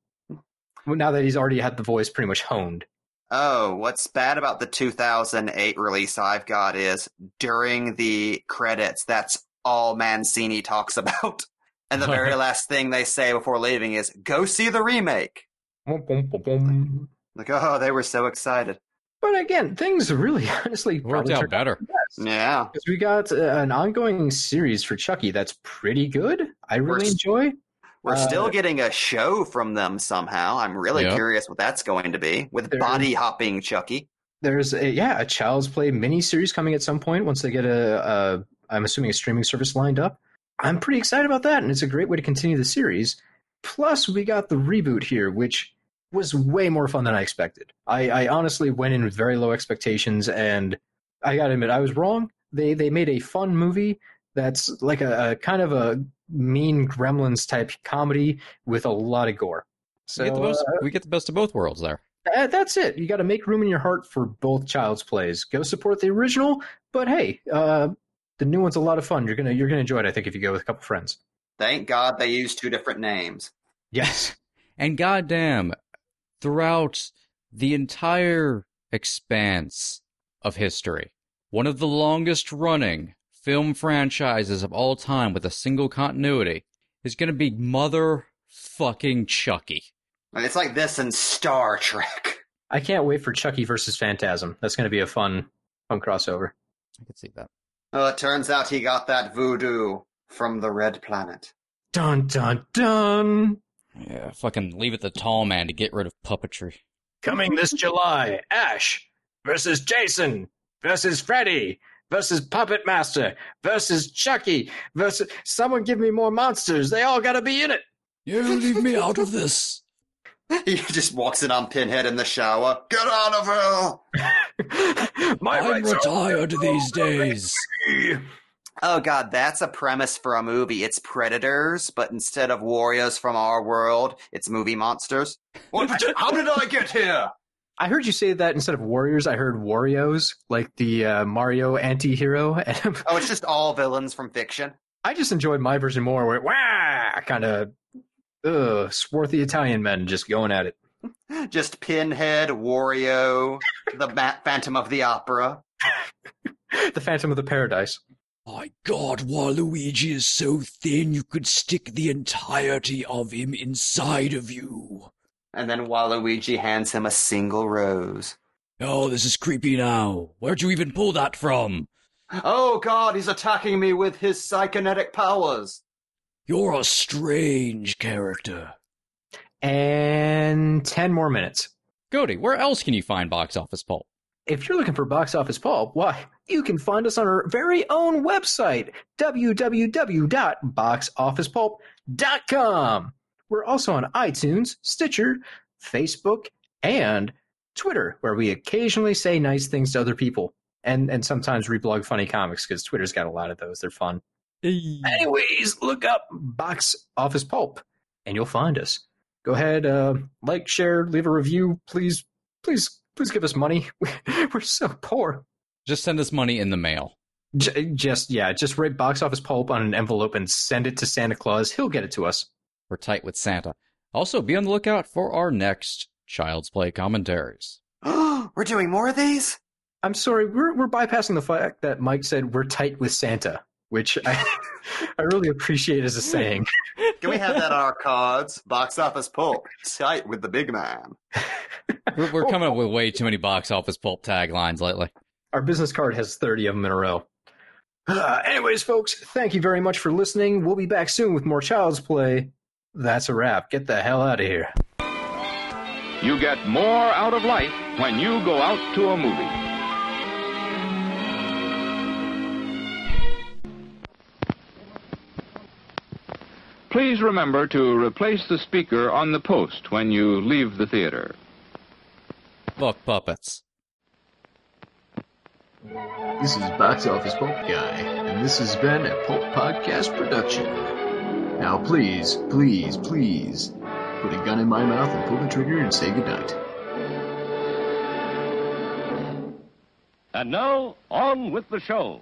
Well, now that he's already had the voice pretty much honed. Oh, what's bad about the 2008 release I've got is during the credits, that's all Mancini talks about. And the very last thing they say before leaving is, go see the remake. Boom, boom, boom, boom. Like, oh, they were so excited. But again, things really honestly Worked probably out turned better. for the best. Yeah. Because we got uh, an ongoing series for Chucky that's pretty good. I really We're- enjoy. We're Uh, still getting a show from them somehow. I'm really Yep. curious what that's going to be with There- body hopping Chucky. There's a yeah a Child's Play mini series coming at some point once they get a, a I'm assuming a streaming service lined up. I'm pretty excited about that, and it's a great way to continue the series. Plus, we got the reboot here, which was way more fun than I expected. I, I honestly went in with very low expectations, and I gotta admit I was wrong. They they made a fun movie that's like a, a kind of a mean Gremlins type comedy with a lot of gore. So we, get the most, uh, we get the best of both worlds there. uh, that's it. You got to make room in your heart for both Child's Plays. Go support the original, but hey, uh, the new one's a lot of fun. You're gonna you're gonna enjoy it. I think if you go with a couple friends. Thank God they used two different names. Yes. And goddamn, throughout the entire expanse of history, one of the longest running film franchises of all time with a single continuity is going to be motherfucking Chucky. It's like this in Star Trek. I can't wait for Chucky versus Phantasm. That's gonna be a fun fun crossover. I can see that. Oh, it turns out he got that voodoo from the Red Planet. Dun dun dun. Yeah, fucking leave it to Tall Man to get rid of puppetry. Coming this July, Ash versus Jason versus Freddy versus Puppet Master versus Chucky versus someone give me more monsters. They all gotta be in it. You leave me out of this. He just walks in on Pinhead in the shower. Get out of here! My rights are these days. Oh god, that's a premise for a movie. It's Predators, but instead of warriors from our world, it's movie monsters. What, how did I get here? I heard you say that instead of warriors, I heard Warriors, like the uh, Mario anti-hero. Oh, it's just all villains from fiction. I just enjoyed my version more, where wah, kind of, ugh, swarthy Italian men just going at it. Just Pinhead, Wario, the Phantom of the Opera. The Phantom of the Paradise. My god, Waluigi is so thin you could stick the entirety of him inside of you. And then Waluigi hands him a single rose. Oh, this is creepy now. Where'd you even pull that from? Oh god, he's attacking me with his psychonetic powers. You're a strange character. And 10 more minutes. Cody, where else can you find Box Office Pulp? If you're looking for Box Office Pulp, why, you can find us on our very own website, www.boxofficepulp.com. We're also on iTunes, Stitcher, Facebook, and Twitter, where we occasionally say nice things to other people. And, and sometimes reblog funny comics because Twitter's got a lot of those. They're fun. Anyways, look up Box Office Pulp and you'll find us. Go ahead, uh, like, share, leave a review. Please, please, please give us money. We're so poor. Just send us money in the mail. J- just, yeah, just write Box Office Pulp on an envelope and send it to Santa Claus. He'll get it to us. We're tight with Santa. Also, be on the lookout for our next Child's Play commentaries. Oh we're doing more of these? I'm sorry, we're, we're bypassing the fact that Mike said we're tight with Santa, which I, I really appreciate as a saying. Can we have that on our cards? Box office pulp. Tight with the big man. We're, we're oh. coming up with way too many Box Office Pulp taglines lately. Our business card has 30 of them in a row. Uh, anyways, folks, thank you very much for listening. We'll be back soon with more Child's Play. That's a wrap. Get the hell out of here. You get more out of life when you go out to a movie. Please remember to replace the speaker on the post when you leave the theater. Book puppets. This is Box Office Pulp Guy, and this has been a Pulp Podcast production. Now, please, please, please, put a gun in my mouth and pull the trigger and say goodnight. And now, on with the show.